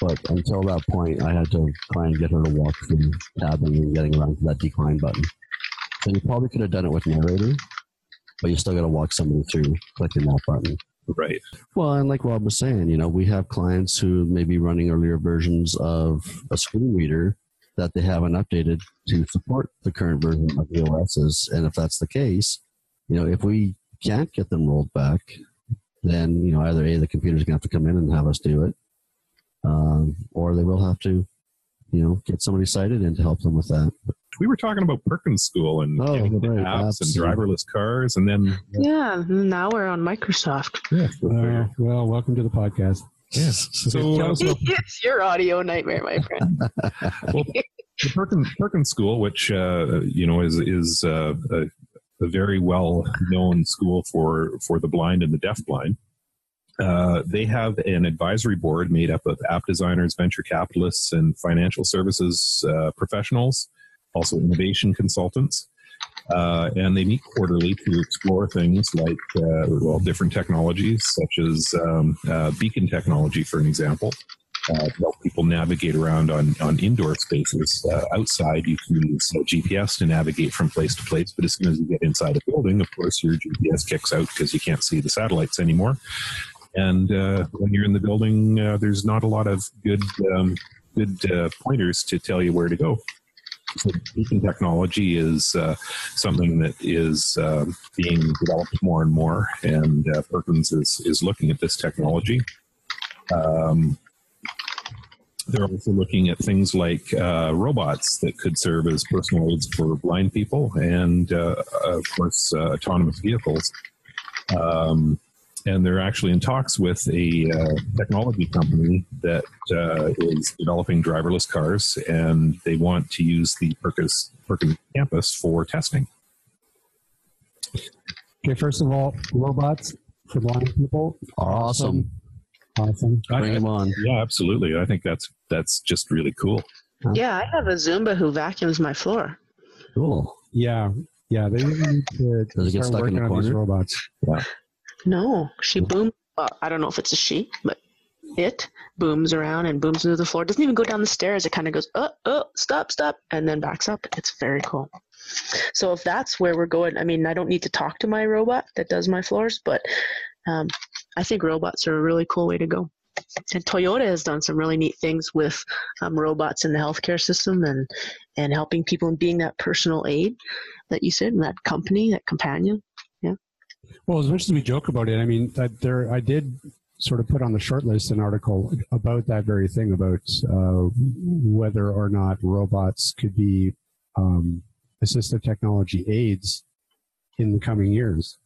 But until that point, I had to try and get her to walk through tabbing and getting around to that decline button. So you probably could have done it with narrator, but you still got to walk somebody through clicking that button. Right. Well, and like Rob was saying, you know, we have clients who may be running earlier versions of a screen reader that they haven't updated to support the current version of the OSs. And if that's the case, you know, if we can't get them rolled back, then, you know, either A, the computer's going to have to come in and have us do it, um, or they will have to, you know, get somebody sighted in to help them with that. We were talking about Perkins School and Oh, getting right, apps and driverless cars, and then Yeah, now we're on Microsoft. yeah, Uh, well, welcome to the podcast. yeah. So Tell uh, us about- it's your audio nightmare, my friend. the Perkins, Perkins School, which uh, you know is is uh, a, a very well known school for for the blind and the deafblind. Uh, they have an advisory board made up of app designers, venture capitalists, and financial services uh, professionals, also innovation consultants. Uh, and they meet quarterly to explore things like, uh, well, different technologies, such as um, uh, beacon technology, for an example, to help people navigate around on, on indoor spaces. Outside, you can use GPS to navigate from place to place, but as soon as you get inside a building, of course, your GPS kicks out because you can't see the satellites anymore. And uh, when you're in the building, uh, there's not a lot of good um, good uh, pointers to tell you where to go. So beacon technology is uh, something that is uh, being developed more and more, and uh, Perkins is is looking at this technology. Um, they're also looking at things like uh, robots that could serve as personal aids for blind people, and uh, of course, uh, autonomous vehicles. Um, and they're actually in talks with a uh, technology company that uh, is developing driverless cars, and they want to use the Perkins, Perkins campus for testing. Okay, first of all, robots for blind people. are Awesome. Awesome. Bring them on. Yeah, absolutely. I think that's that's just really cool. Yeah, I have a Roomba who vacuums my floor. Cool. Yeah, yeah. They really need to Does it get start stuck in working the on these corner? robots. No, she booms. Well, I don't know if it's a she, but it booms around and booms into the floor. Doesn't even go down the stairs. It kind of goes, oh, oh, stop, stop, and then backs up. It's very cool. So if that's where we're going, I mean, I don't need to talk to my robot that does my floors, but um, I think robots are a really cool way to go. And Toyota has done some really neat things with um, robots in the healthcare system and and helping people and being that personal aid that you said, and that company, that companion. Well, as much as we joke about it, I mean, that there, I did sort of put on the short list an article about that very thing about uh, whether or not robots could be um, assistive technology aids in the coming years.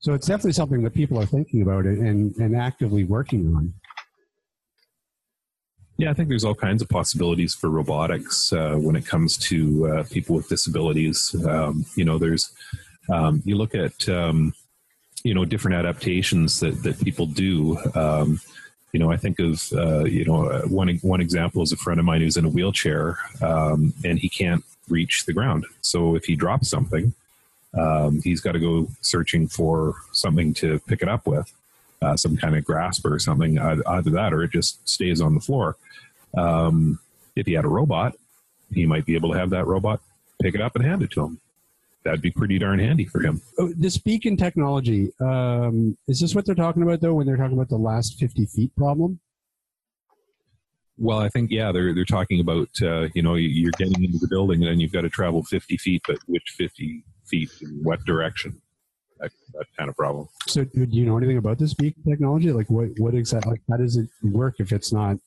So it's definitely something that people are thinking about and, and actively working on. Yeah, I think there's all kinds of possibilities for robotics uh, when it comes to uh, people with disabilities. Um, you know, there's um, you look at um, you know different adaptations that that people do. Um, you know, I think of uh, you know one one example is a friend of mine who's in a wheelchair um, and he can't reach the ground. So if he drops something, um, he's got to go searching for something to pick it up with, uh, some kind of grasper or something. Either either that, or it just stays on the floor. Um, if he had a robot, he might be able to have that robot pick it up and hand it to him. That'd be pretty darn handy for him. Oh, this beacon technology, um, is this what they're talking about though when they're talking about the last 50 feet problem? Well, I think yeah, they're they're talking about uh, you know you're getting into the building and then you've got to travel 50 feet, but which 50 feet in what direction? That, that kind of problem. So, do you know anything about this beacon technology? Like, what what exactly? Like, how does it work if it's not?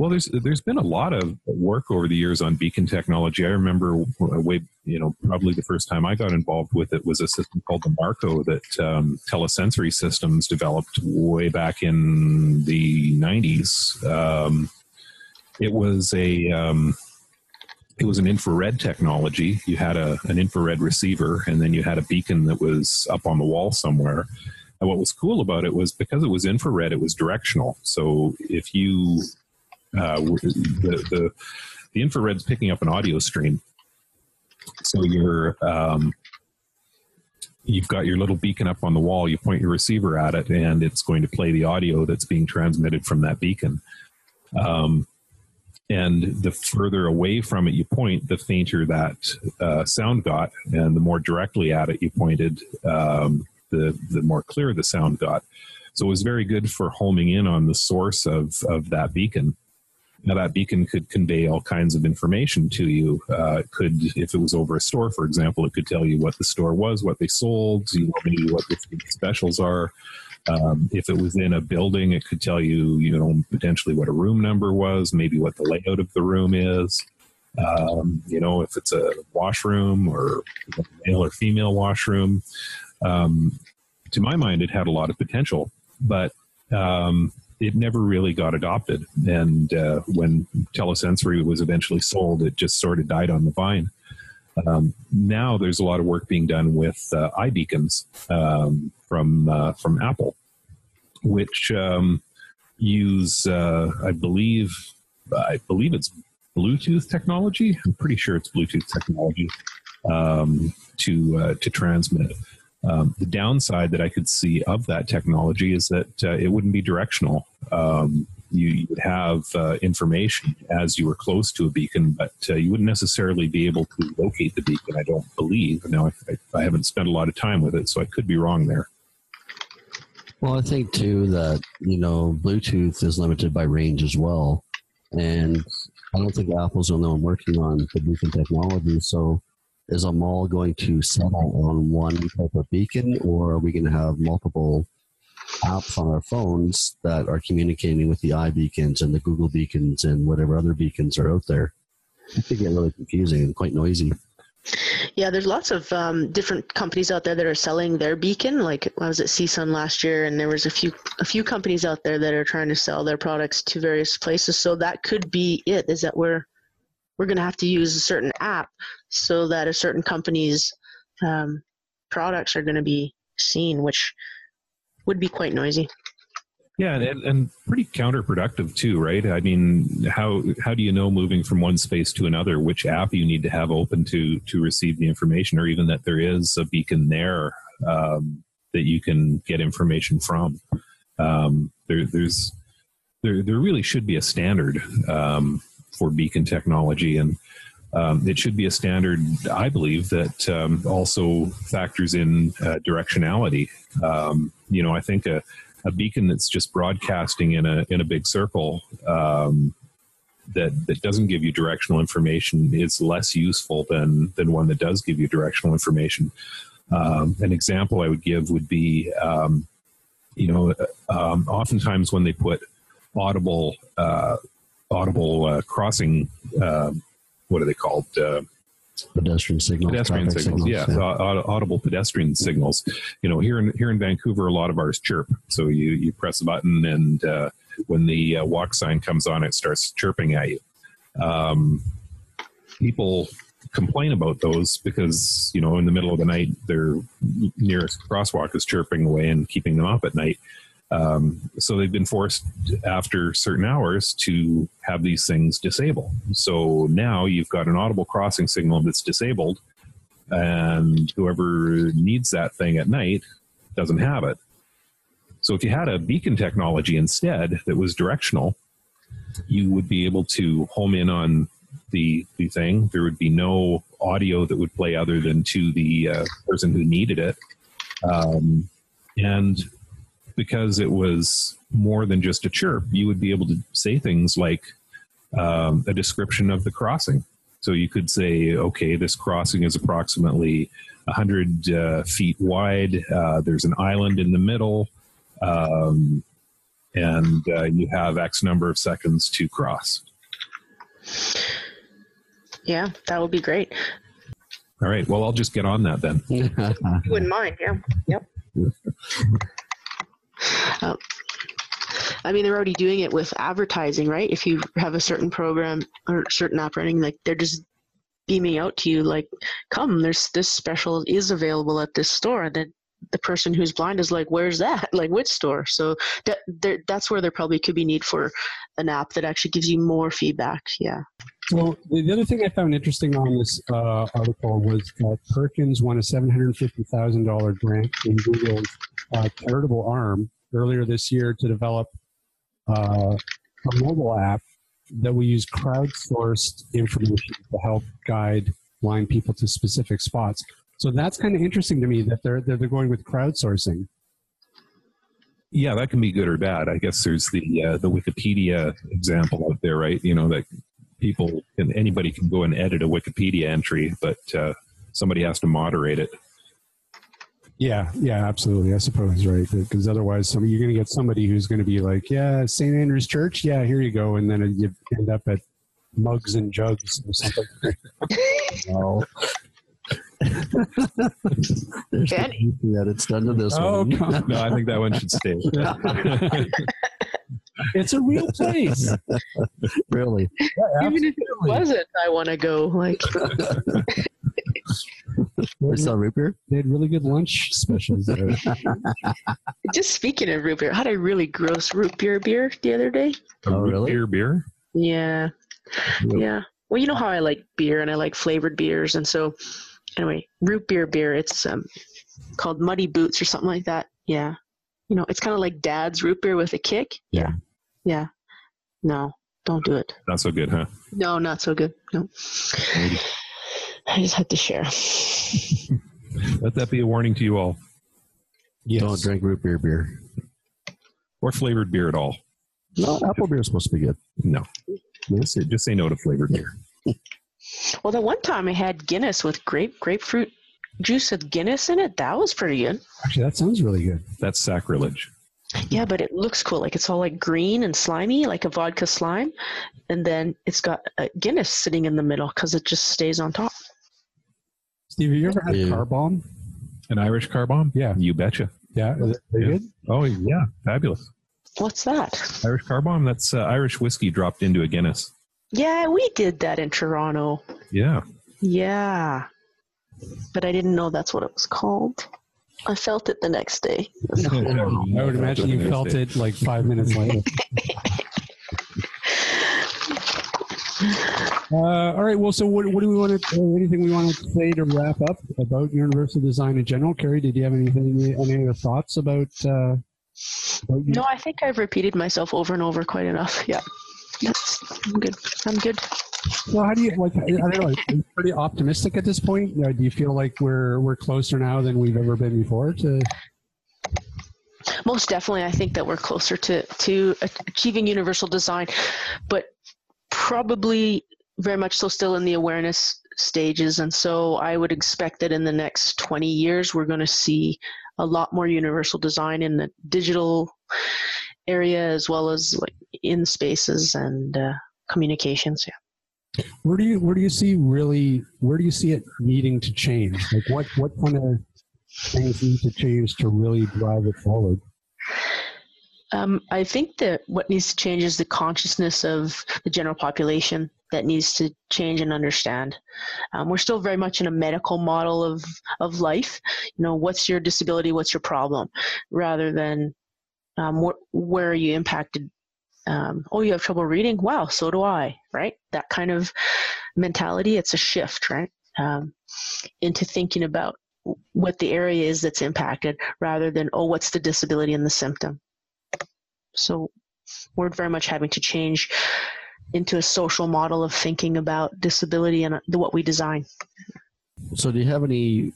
Well, there's there's been a lot of work over the years on beacon technology. I remember way you know probably the first time I got involved with it was a system called the Marco that um, Telesensory Systems developed way back in the 90s. Um, it was a um, it was an infrared technology. You had a an infrared receiver, and then you had a beacon that was up on the wall somewhere. And what was cool about it was because it was infrared, it was directional. So if you uh, the, the the infrared's picking up an audio stream, so you're um, you've got your little beacon up on the wall. You point your receiver at it, and it's going to play the audio that's being transmitted from that beacon. Um, and the further away from it you point, the fainter that uh, sound got, and the more directly at it you pointed, um, the the more clear the sound got. So it was very good for homing in on the source of of that beacon. Now that beacon could convey all kinds of information to you. Uh, it could, if it was over a store, for example, it could tell you what the store was, what they sold, you know, maybe what the specials are. Um, if it was in a building, it could tell you, you know, potentially what a room number was, maybe what the layout of the room is. Um, you know, if it's a washroom or male or female washroom. Um, to my mind, it had a lot of potential, but um, it never really got adopted. And uh, when telesensory was eventually sold, it just sort of died on the vine. Um, now there's a lot of work being done with uh, iBeacons um, from uh, from Apple, which um, use, uh, I believe, I believe it's Bluetooth technology. I'm pretty sure it's Bluetooth technology um, to uh, to transmit. Um, the downside that I could see of that technology is that uh, it wouldn't be directional. Um, you, you, would have uh, information as you were close to a beacon, but uh, you wouldn't necessarily be able to locate the beacon. I don't believe. Now, I, I, haven't spent a lot of time with it, so I could be wrong there. Well, I think too that you know Bluetooth is limited by range as well, and I don't think Apple's the only one working on the beacon technology. So is a mall going to settle on one type of beacon or are we going to have multiple apps on our phones that are communicating with the iBeacons and the Google beacons and whatever other beacons are out there? It could get really confusing and quite noisy. Yeah, there's lots of um, different companies out there that are selling their beacon. Like I was at CSUN last year, and there was a few a few companies out there that are trying to sell their products to various places. So that could be it. Is that we're we're going to have to use a certain app so that a certain company's um, products are going to be seen, which would be quite noisy. Yeah, and, and pretty counterproductive too, right? I mean, how how do you know moving from one space to another which app you need to have open to to receive the information, or even that there is a beacon there um, that you can get information from? Um, there, there's there there really should be a standard um, for beacon technology. And um, it should be a standard, I believe, that um, also factors in uh, directionality. Um, you know, I think a, a, beacon that's just broadcasting in a in a big circle um, that that doesn't give you directional information is less useful than than one that does give you directional information. Um, an example I would give would be, um, you know, oftentimes when they put audible uh, audible uh, crossing. Uh, what are they called? Uh, pedestrian signals. Pedestrian signals, signals yeah, yeah. audible pedestrian signals. You know, here in here in Vancouver, a lot of ours chirp. So you you press a button, and uh, when the uh, walk sign comes on, it starts chirping at you. Um, people complain about those because you know in the middle of the night their nearest crosswalk is chirping away and keeping them up at night um, so they've been forced after certain hours to have these things disabled. So now you've got an audible crossing signal that's disabled, and whoever needs that thing at night doesn't have it. So if you had a beacon technology instead that was directional, you would be able to home in on the the thing. There would be no audio that would play other than to the uh, person who needed it. Um, and because it was more than just a chirp, you would be able to say things like um, a description of the crossing. So you could say, okay, this crossing is approximately 100 uh, feet wide. Uh, there's an island in the middle. Um, and uh, you have X number of seconds to cross. Yeah, that would be great. All right. Well, I'll just get on that then. you wouldn't mind. Yeah. Yep. Um, I mean, they're already doing it with advertising, right? If you have a certain program or certain app running, like they're just beaming out to you, like, "Come, there's this special is available at this store," and then the person who's blind is like, "Where's that? Like, which store?" So that that's where there probably could be need for an app that actually gives you more feedback. Yeah. Well, the other thing I found interesting on this uh, article was that Perkins won a $750,000 grant in Google's uh, charitable arm earlier this year to develop uh, a mobile app that will use crowdsourced information to help guide blind people to specific spots. So that's kind of interesting to me that they're that they're going with crowdsourcing. Yeah, that can be good or bad. I guess there's the uh, the Wikipedia example out there, right? You know that people and anybody can go and edit a Wikipedia entry, but uh, somebody has to moderate it. Yeah, yeah, absolutely. I suppose right because otherwise, some you're going to get somebody who's going to be like, "Yeah, St. Andrew's Church, yeah, here you go," and then you end up at Mugs and Jugs or something. No. There's the that it's done to this Oh, one. No, I think that one should stay. it's a real place. really? Even if it wasn't, I want to go. Like, We saw root beer? They had really good lunch specials there. just speaking of root beer, I had a really gross root beer beer the other day. Oh, Root really? Beer, beer. Yeah. Yep. Yeah. Well, you know how I like beer and I like flavored beers. And so, anyway, root beer beer, it's um, called Muddy Boots or something like that. Yeah. You know, it's kind of like dad's root beer with a kick. Yeah. Yeah. No, don't do it. Not so good, huh? No, not so good. No. I just had to share. Let that be a warning to you all, Yes. Don't drink root beer beer. or flavored beer at all. No, apple beer is supposed to be good. No, just say, just say no to flavored beer. Well, the one time I had Guinness with grape grapefruit juice with Guinness in it, that was pretty good. Actually, that sounds really good. That's sacrilege. Yeah, but it looks cool. Like it's all like green and slimy, like a vodka slime, and then it's got a Guinness sitting in the middle because it just stays on top. Steve, have you ever had Yeah. car bomb? An Irish car bomb? Yeah. You betcha. Yeah, is it Yeah. good? Oh, yeah. Fabulous. What's that? Irish car bomb? That's uh, Irish whiskey dropped into a Guinness. Yeah, we did that in Toronto. Yeah. Yeah, but I didn't know that's what it was called. I felt it the next day. I would imagine you felt it like five minutes later. Uh, all right. Well, so what, what do we want to? Uh, anything we want to say to wrap up about universal design in general? Carrie, did you have anything? Any other thoughts about? Uh, about No, I think I've repeated myself over and over quite enough. Yeah, that's I'm good. I'm good. Well, how do you like? I don't know. Are you pretty optimistic at this point? Uh, do you feel like we're we're closer now than we've ever been before to? Most definitely, I think that we're closer to to achieving universal design, but probably very much so still in the awareness stages. And so, I would expect that in the next 20 years, we're going to see a lot more universal design in the digital area as well as like in spaces and uh, communications. Yeah. Where do you where do you see really where do you see it needing to change? Like what what kind of things need to change to really drive it forward? Um, I think that what needs to change is the consciousness of the general population that needs to change and understand. Um, we're still very much in a medical model of, of life. You know, what's your disability? What's your problem? Rather than um, wh- where are you impacted? Um, oh, you have trouble reading? Wow, so do I, right? That kind of mentality, it's a shift, right? Um, into thinking about what the area is that's impacted rather than, oh, what's the disability and the symptom? So we're very much having to change into a social model of thinking about disability and uh, what we design. So, do you have any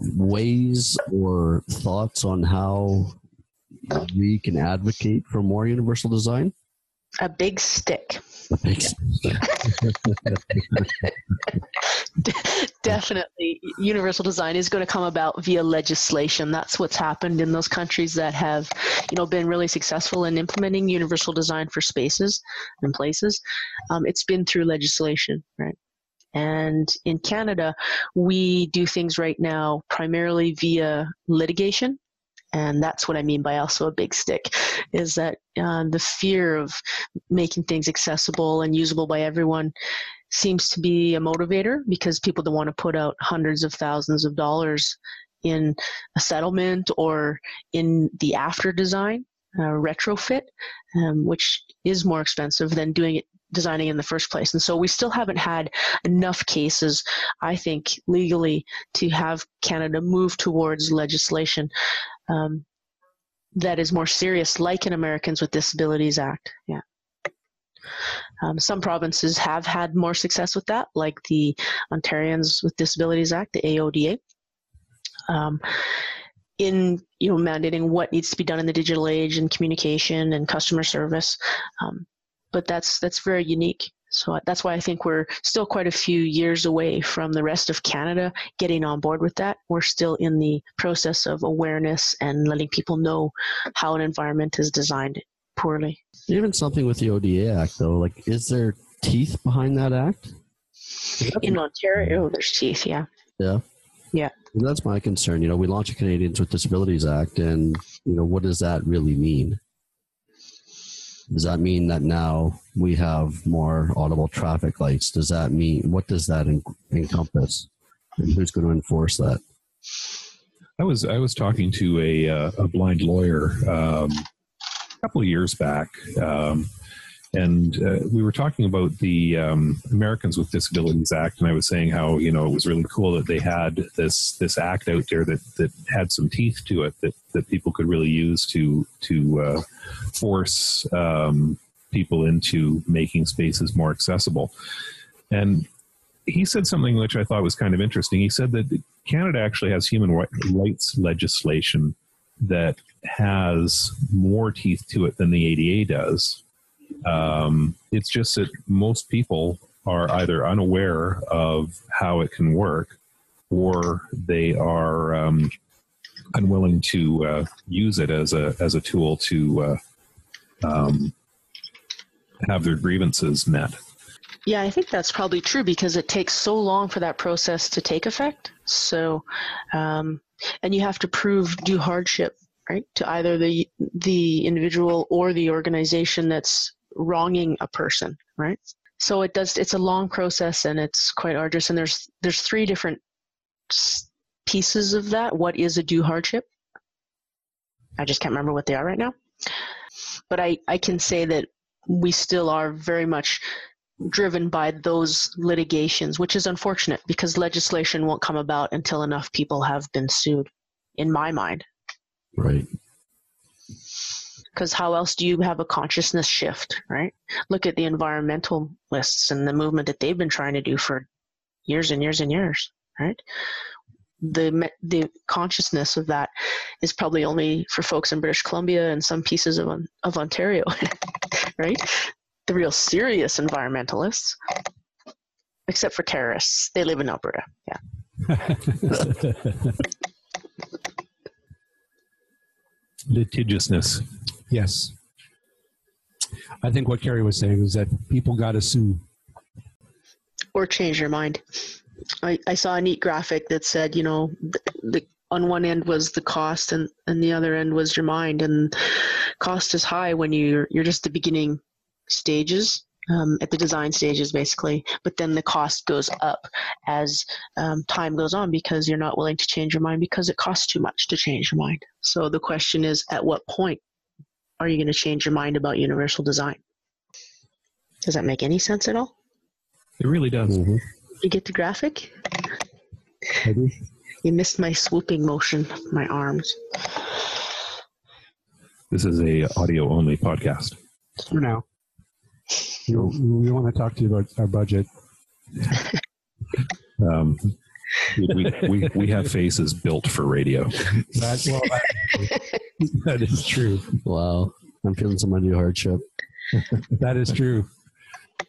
ways or thoughts on how we can advocate for more universal design? A big stick. Definitely, universal design is going to come about via legislation. That's what's happened in those countries that have, you know, been really successful in implementing universal design for spaces and places. Um, it's been through legislation, right? And in Canada, we do things right now primarily via litigation. And that's what I mean by also a big stick, is that uh, the fear of making things accessible and usable by everyone seems to be a motivator because people don't want to put out hundreds of thousands of dollars in a settlement or in the after design uh, retrofit, um, which is more expensive than doing it designing in the first place. And so we still haven't had enough cases, I think, legally to have Canada move towards legislation um, that is more serious, like an Americans with Disabilities Act. Yeah. Um, some provinces have had more success with that, like the Ontarians with Disabilities Act, the AODA. Um, in you know mandating what needs to be done in the digital age and communication and customer service, um, but that's that's very unique. So that's why I think we're still quite a few years away from the rest of Canada getting on board with that. We're still in the process of awareness and letting people know how an environment is designed poorly. Even something with the ODA Act, though, like, is there teeth behind that act? In Ontario, oh, there's teeth, yeah. Yeah. Yeah. And that's my concern. You know, we launched a Canadians with Disabilities Act, and, you know, what does that really mean? Does that mean that now we have more audible traffic lights? Does that mean, what does that en- encompass? And who's going to enforce that? I was I was talking to a uh, a blind lawyer um, a couple of years back, um, and uh, we were talking about the um, Americans with Disabilities Act, and I was saying how you know it was really cool that they had this this act out there that that had some teeth to it that that people could really use to to uh, force um, people into making spaces more accessible, and he said something which I thought was kind of interesting. He said that Canada actually has human rights legislation that has more teeth to it than the ADA does. Um, it's just that most people are either unaware of how it can work or they are um, unwilling to uh, use it as a as a tool to uh, um, have their grievances met. Yeah, I think that's probably true because it takes so long for that process to take effect. So, um, and you have to prove due hardship, right, to either the the individual or the organization that's wronging a person, right? So it does. It's a long process and it's quite arduous. And there's there's three different pieces of that. What is a due hardship? I just can't remember what they are right now. But I I can say that we still are very much driven by those litigations, which is unfortunate because legislation won't come about until enough people have been sued, in my mind. Right. Because how else do you have a consciousness shift, right? Look at the environmentalists and the movement that they've been trying to do for years and years and years, right? The the consciousness of that is probably only for folks in British Columbia and some pieces of of Ontario, right? the real serious environmentalists, except for terrorists. They live in Alberta. Yeah. Litigiousness. Yes. I think what Carrie was saying is that people got to sue. Or change their mind. I, I saw a neat graphic that said, you know, the, the on one end was the cost and, and the other end was your mind and cost is high when you're you're just the beginning stages um, at the design stages basically but then the cost goes up as um, time goes on because you're not willing to change your mind because it costs too much to change your mind so the question is at what point are you going to change your mind about universal design does that make any sense at all it really does Mm-hmm. you get the graphic Maybe. you missed my swooping motion my arms this is a audio only podcast For now. We, we want to talk to you about our budget. Um, we, we, we have faces built for radio. That, well, that, that is true. Wow. I'm feeling some undue hardship. That is true.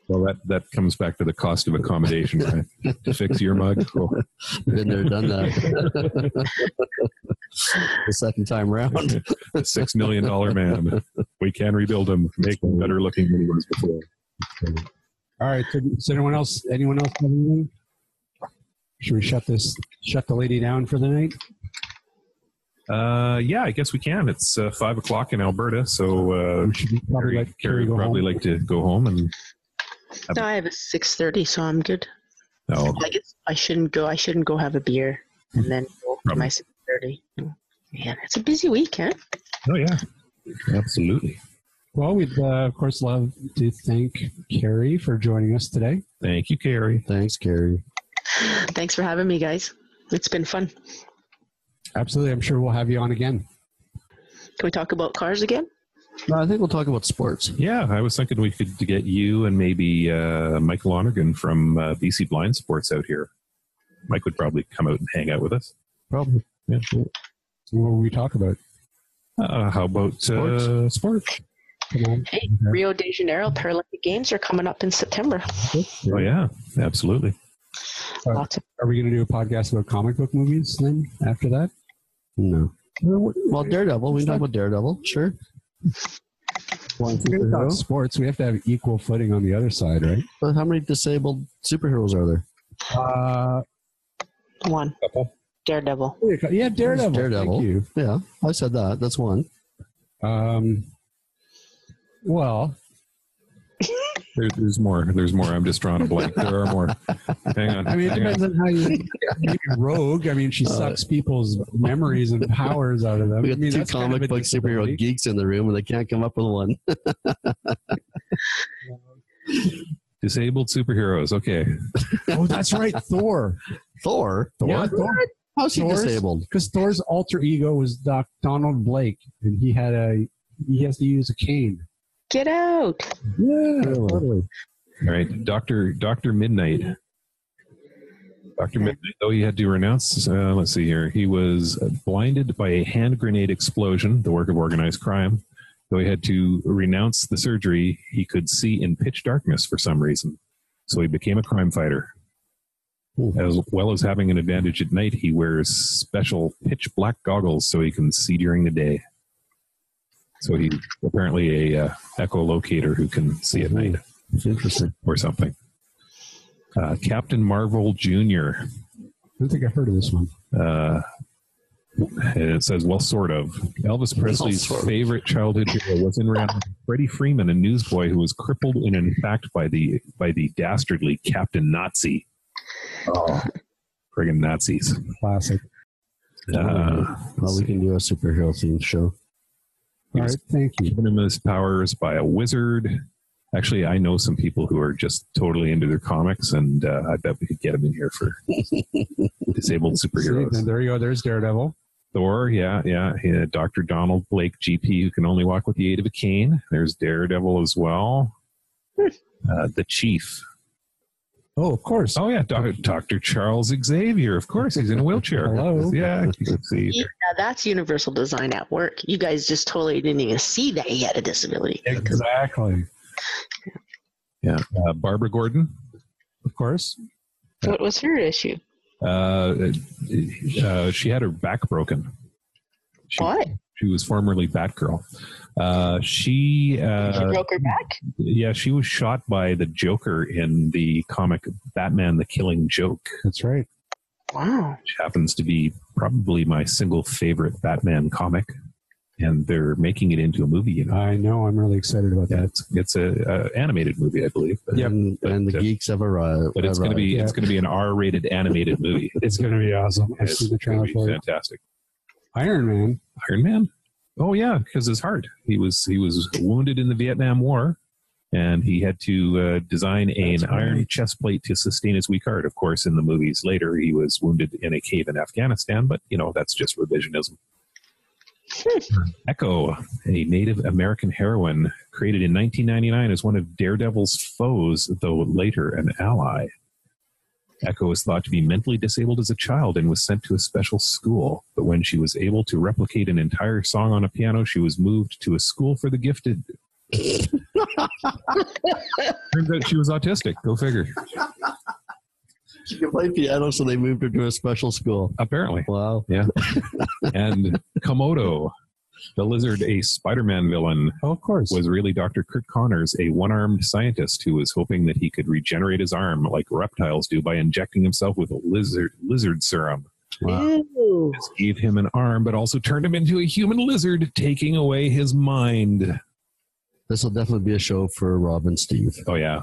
Well, that, that comes back to the cost of accommodation, right? to fix your mug. Oh, Been there, done that. the second time round. a six million dollar man. We can rebuild him, make him better looking than he was before. All right. So, does anyone else? Anyone else have anything? Should we shut this? Shut the lady down for the night? Uh, yeah, I guess we can. It's uh, five o'clock in Alberta, so uh, We should probably Carrie, let Carrie Carrie would probably home. like to go home and. no, i have a 6.30 so i'm good Oh, I guess I shouldn't go. I shouldn't go have a beer and then go to Probably. my six thirty. Man, it's a busy week, huh? oh yeah, absolutely. Well, we'd uh, of course love to thank Carrie for joining us today. Thank you, Carrie. Thanks, Carrie. Thanks for having me, guys. It's been fun. Absolutely. I'm sure we'll have you on again. Can we talk about cars again? No, I think we'll talk about sports. Yeah, I was thinking we could get you and maybe uh, Michael Lonergan from uh, BC Blind Sports out here. Mike would probably come out and hang out with us. Probably. Yeah. What will we talk about? Uh, how about uh, sports? Come on. Hey, Rio de Janeiro Paralympic Games are coming up in September. Oh yeah, absolutely. Uh, Lots of Are we going to do a podcast about comic book movies then after that? No. Well, Well, Daredevil. We can talk about Daredevil. Sure. We're gonna talk sports. We have to have equal footing on the other side, right? But how many disabled superheroes are there? Uh, one. Couple. Daredevil. yeah, Daredevil. Daredevil. Thank you. Yeah, I said that. That's one. Um, well, There, there's more. There's more. I'm just drawing a blank. There are more. Hang on. I mean, it hang on. depends on how you maybe Rogue. I mean, she Uh, sucks people's memories and powers out of them. We I got mean, two that's kind of comic book superhero geeks in the room, and they can't come up with one. Disabled superheroes. Okay. Oh, that's right, Thor. Thor. Yeah, Thor. How's he Thor's- disabled? Because Thor's alter ego was Doc Donald Blake, and he had a he has to use a cane. Get out. Yeah, totally. All right. Doctor Doctor Midnight. Doctor Midnight. Though he had to renounce. Uh, let's see here. He was blinded by a hand grenade explosion, the work of organized crime. Though he had to renounce the surgery, he could see in pitch darkness for some reason. So he became a crime fighter. As well as having an advantage at night, he wears special pitch black goggles so he can see during the day. So he's apparently a uh, echolocator who can see at night It's interesting. or something. Uh, Captain Marvel Jr. I don't think I've heard of this one. Uh, and it says, well, sort of. Elvis Presley's sort of. favorite childhood hero was in reality Freddie Freeman, a newsboy who was crippled and in fact by the by the dastardly Captain Nazi. Oh, friggin' Nazis! Classic. Uh, Well, we can do a superhero themed show. All right, thank you. given him his powers by a wizard. Actually, I know some people who are just totally into their comics, and uh, I bet we could get him in here for disabled superheroes. And there you go. There's Daredevil. Thor, yeah, yeah. He had Dr. Donald Blake, GP, who can only walk with the aid of a cane. There's Daredevil as well. Uh, the Chief. Oh, of course. Oh, yeah, Doc- Dr. Charles Xavier. Of course, he's in a wheelchair. Hello. Yeah, see. Yeah, that's universal design at work. You guys just totally didn't even see that he had a disability. Exactly. Yeah, uh, Barbara Gordon. Of course. What was her issue? Uh, uh, she had her back broken. She, What? She was formerly Batgirl. Uh, she, she uh, broke her back? yeah, she was shot by the Joker in the comic Batman: The Killing Joke. That's right. Wow. which happens to be probably my single favorite Batman comic. And they're making it into a movie. You know, I know. I'm really excited about yeah, that. it's it's a, a animated movie, I believe. But, Yep. And, and the uh, geeks have arrived. but it's going to be Yeah. it's going to be an R-rated animated movie. It's going to be awesome. I've It's the gonna trailer be for it. fantastic. Iron Man. Iron Man. Oh yeah, because his heart. He was he was wounded in the Vietnam War, and he had to uh, design an iron chest plate to sustain his weak heart. Of course, in the movies later, he was wounded in a cave in Afghanistan, but you know that's just revisionism. Echo, a Native American heroine created in 1999 as one of Daredevil's foes, though later an ally. Echo was thought to be mentally disabled as a child and was sent to a special school. But when she was able to replicate an entire song on a piano, she was moved to a school for the gifted. Turns out she was autistic. Go figure. She can play piano, so they moved her to a special school. Apparently. Wow. Yeah. and Komodo, the lizard, a Spider Man villain, Oh, of course. was really Dr. Curt Connors, a one armed scientist who was hoping that he could regenerate his arm like reptiles do by injecting himself with a lizard, lizard serum. Ew. This gave him an arm, but also turned him into a human lizard, taking away his mind. This will definitely be a show for Rob and Steve. Oh, yeah.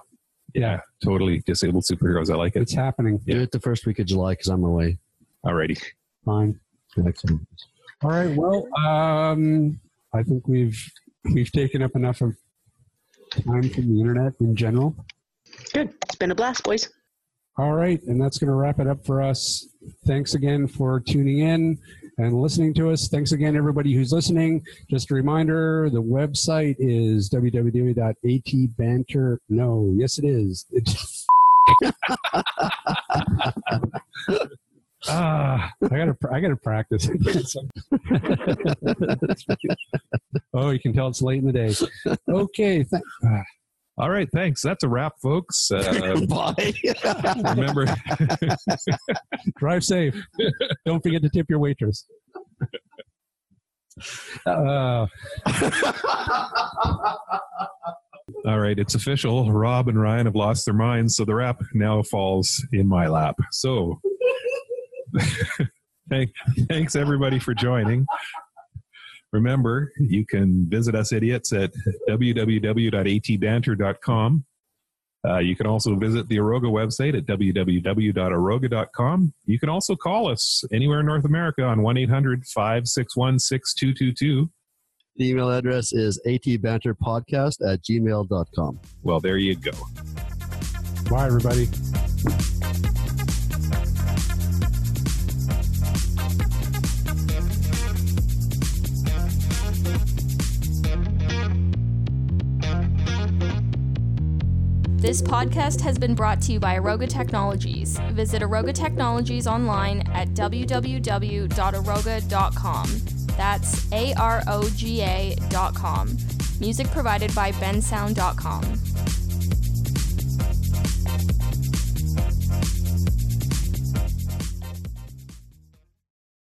Yeah, totally disabled superheroes. I like it. it's happening. Yeah. Do it the first week of July because I'm away. Alrighty. Fine. Excellent. All right. Well, um, I think we've we've taken up enough of time from the internet in general. Good. It's been a blast, boys. All right, and that's going to wrap it up for us. Thanks again for tuning in. and listening to us. Thanks again, everybody who's listening. Just a reminder the website is www.atbanter. No, yes, it is. It's Ah, I gotta, I gotta practice. oh, you can tell it's late in the day. Okay, th- ah, All right, thanks. That's a wrap, folks. Uh, Bye. remember, drive safe. Don't forget to tip your waitress. Uh, all right, it's official. Rob and Ryan have lost their minds, so the wrap now falls in my lap. So, thanks everybody for joining. Remember, you can visit us idiots at www.atbanter.com. Uh, you can also visit the Aroga website at www.aroga.com. You can also call us anywhere in North America on 1 800 561 6222. The email address is atbanterpodcast at gmail.com. Well, there you go. bye, everybody. This podcast has been brought to you by Aroga Technologies. Visit Aroga Technologies online at www.aroga.com. That's A R O G A.com. Music provided by bensound.com.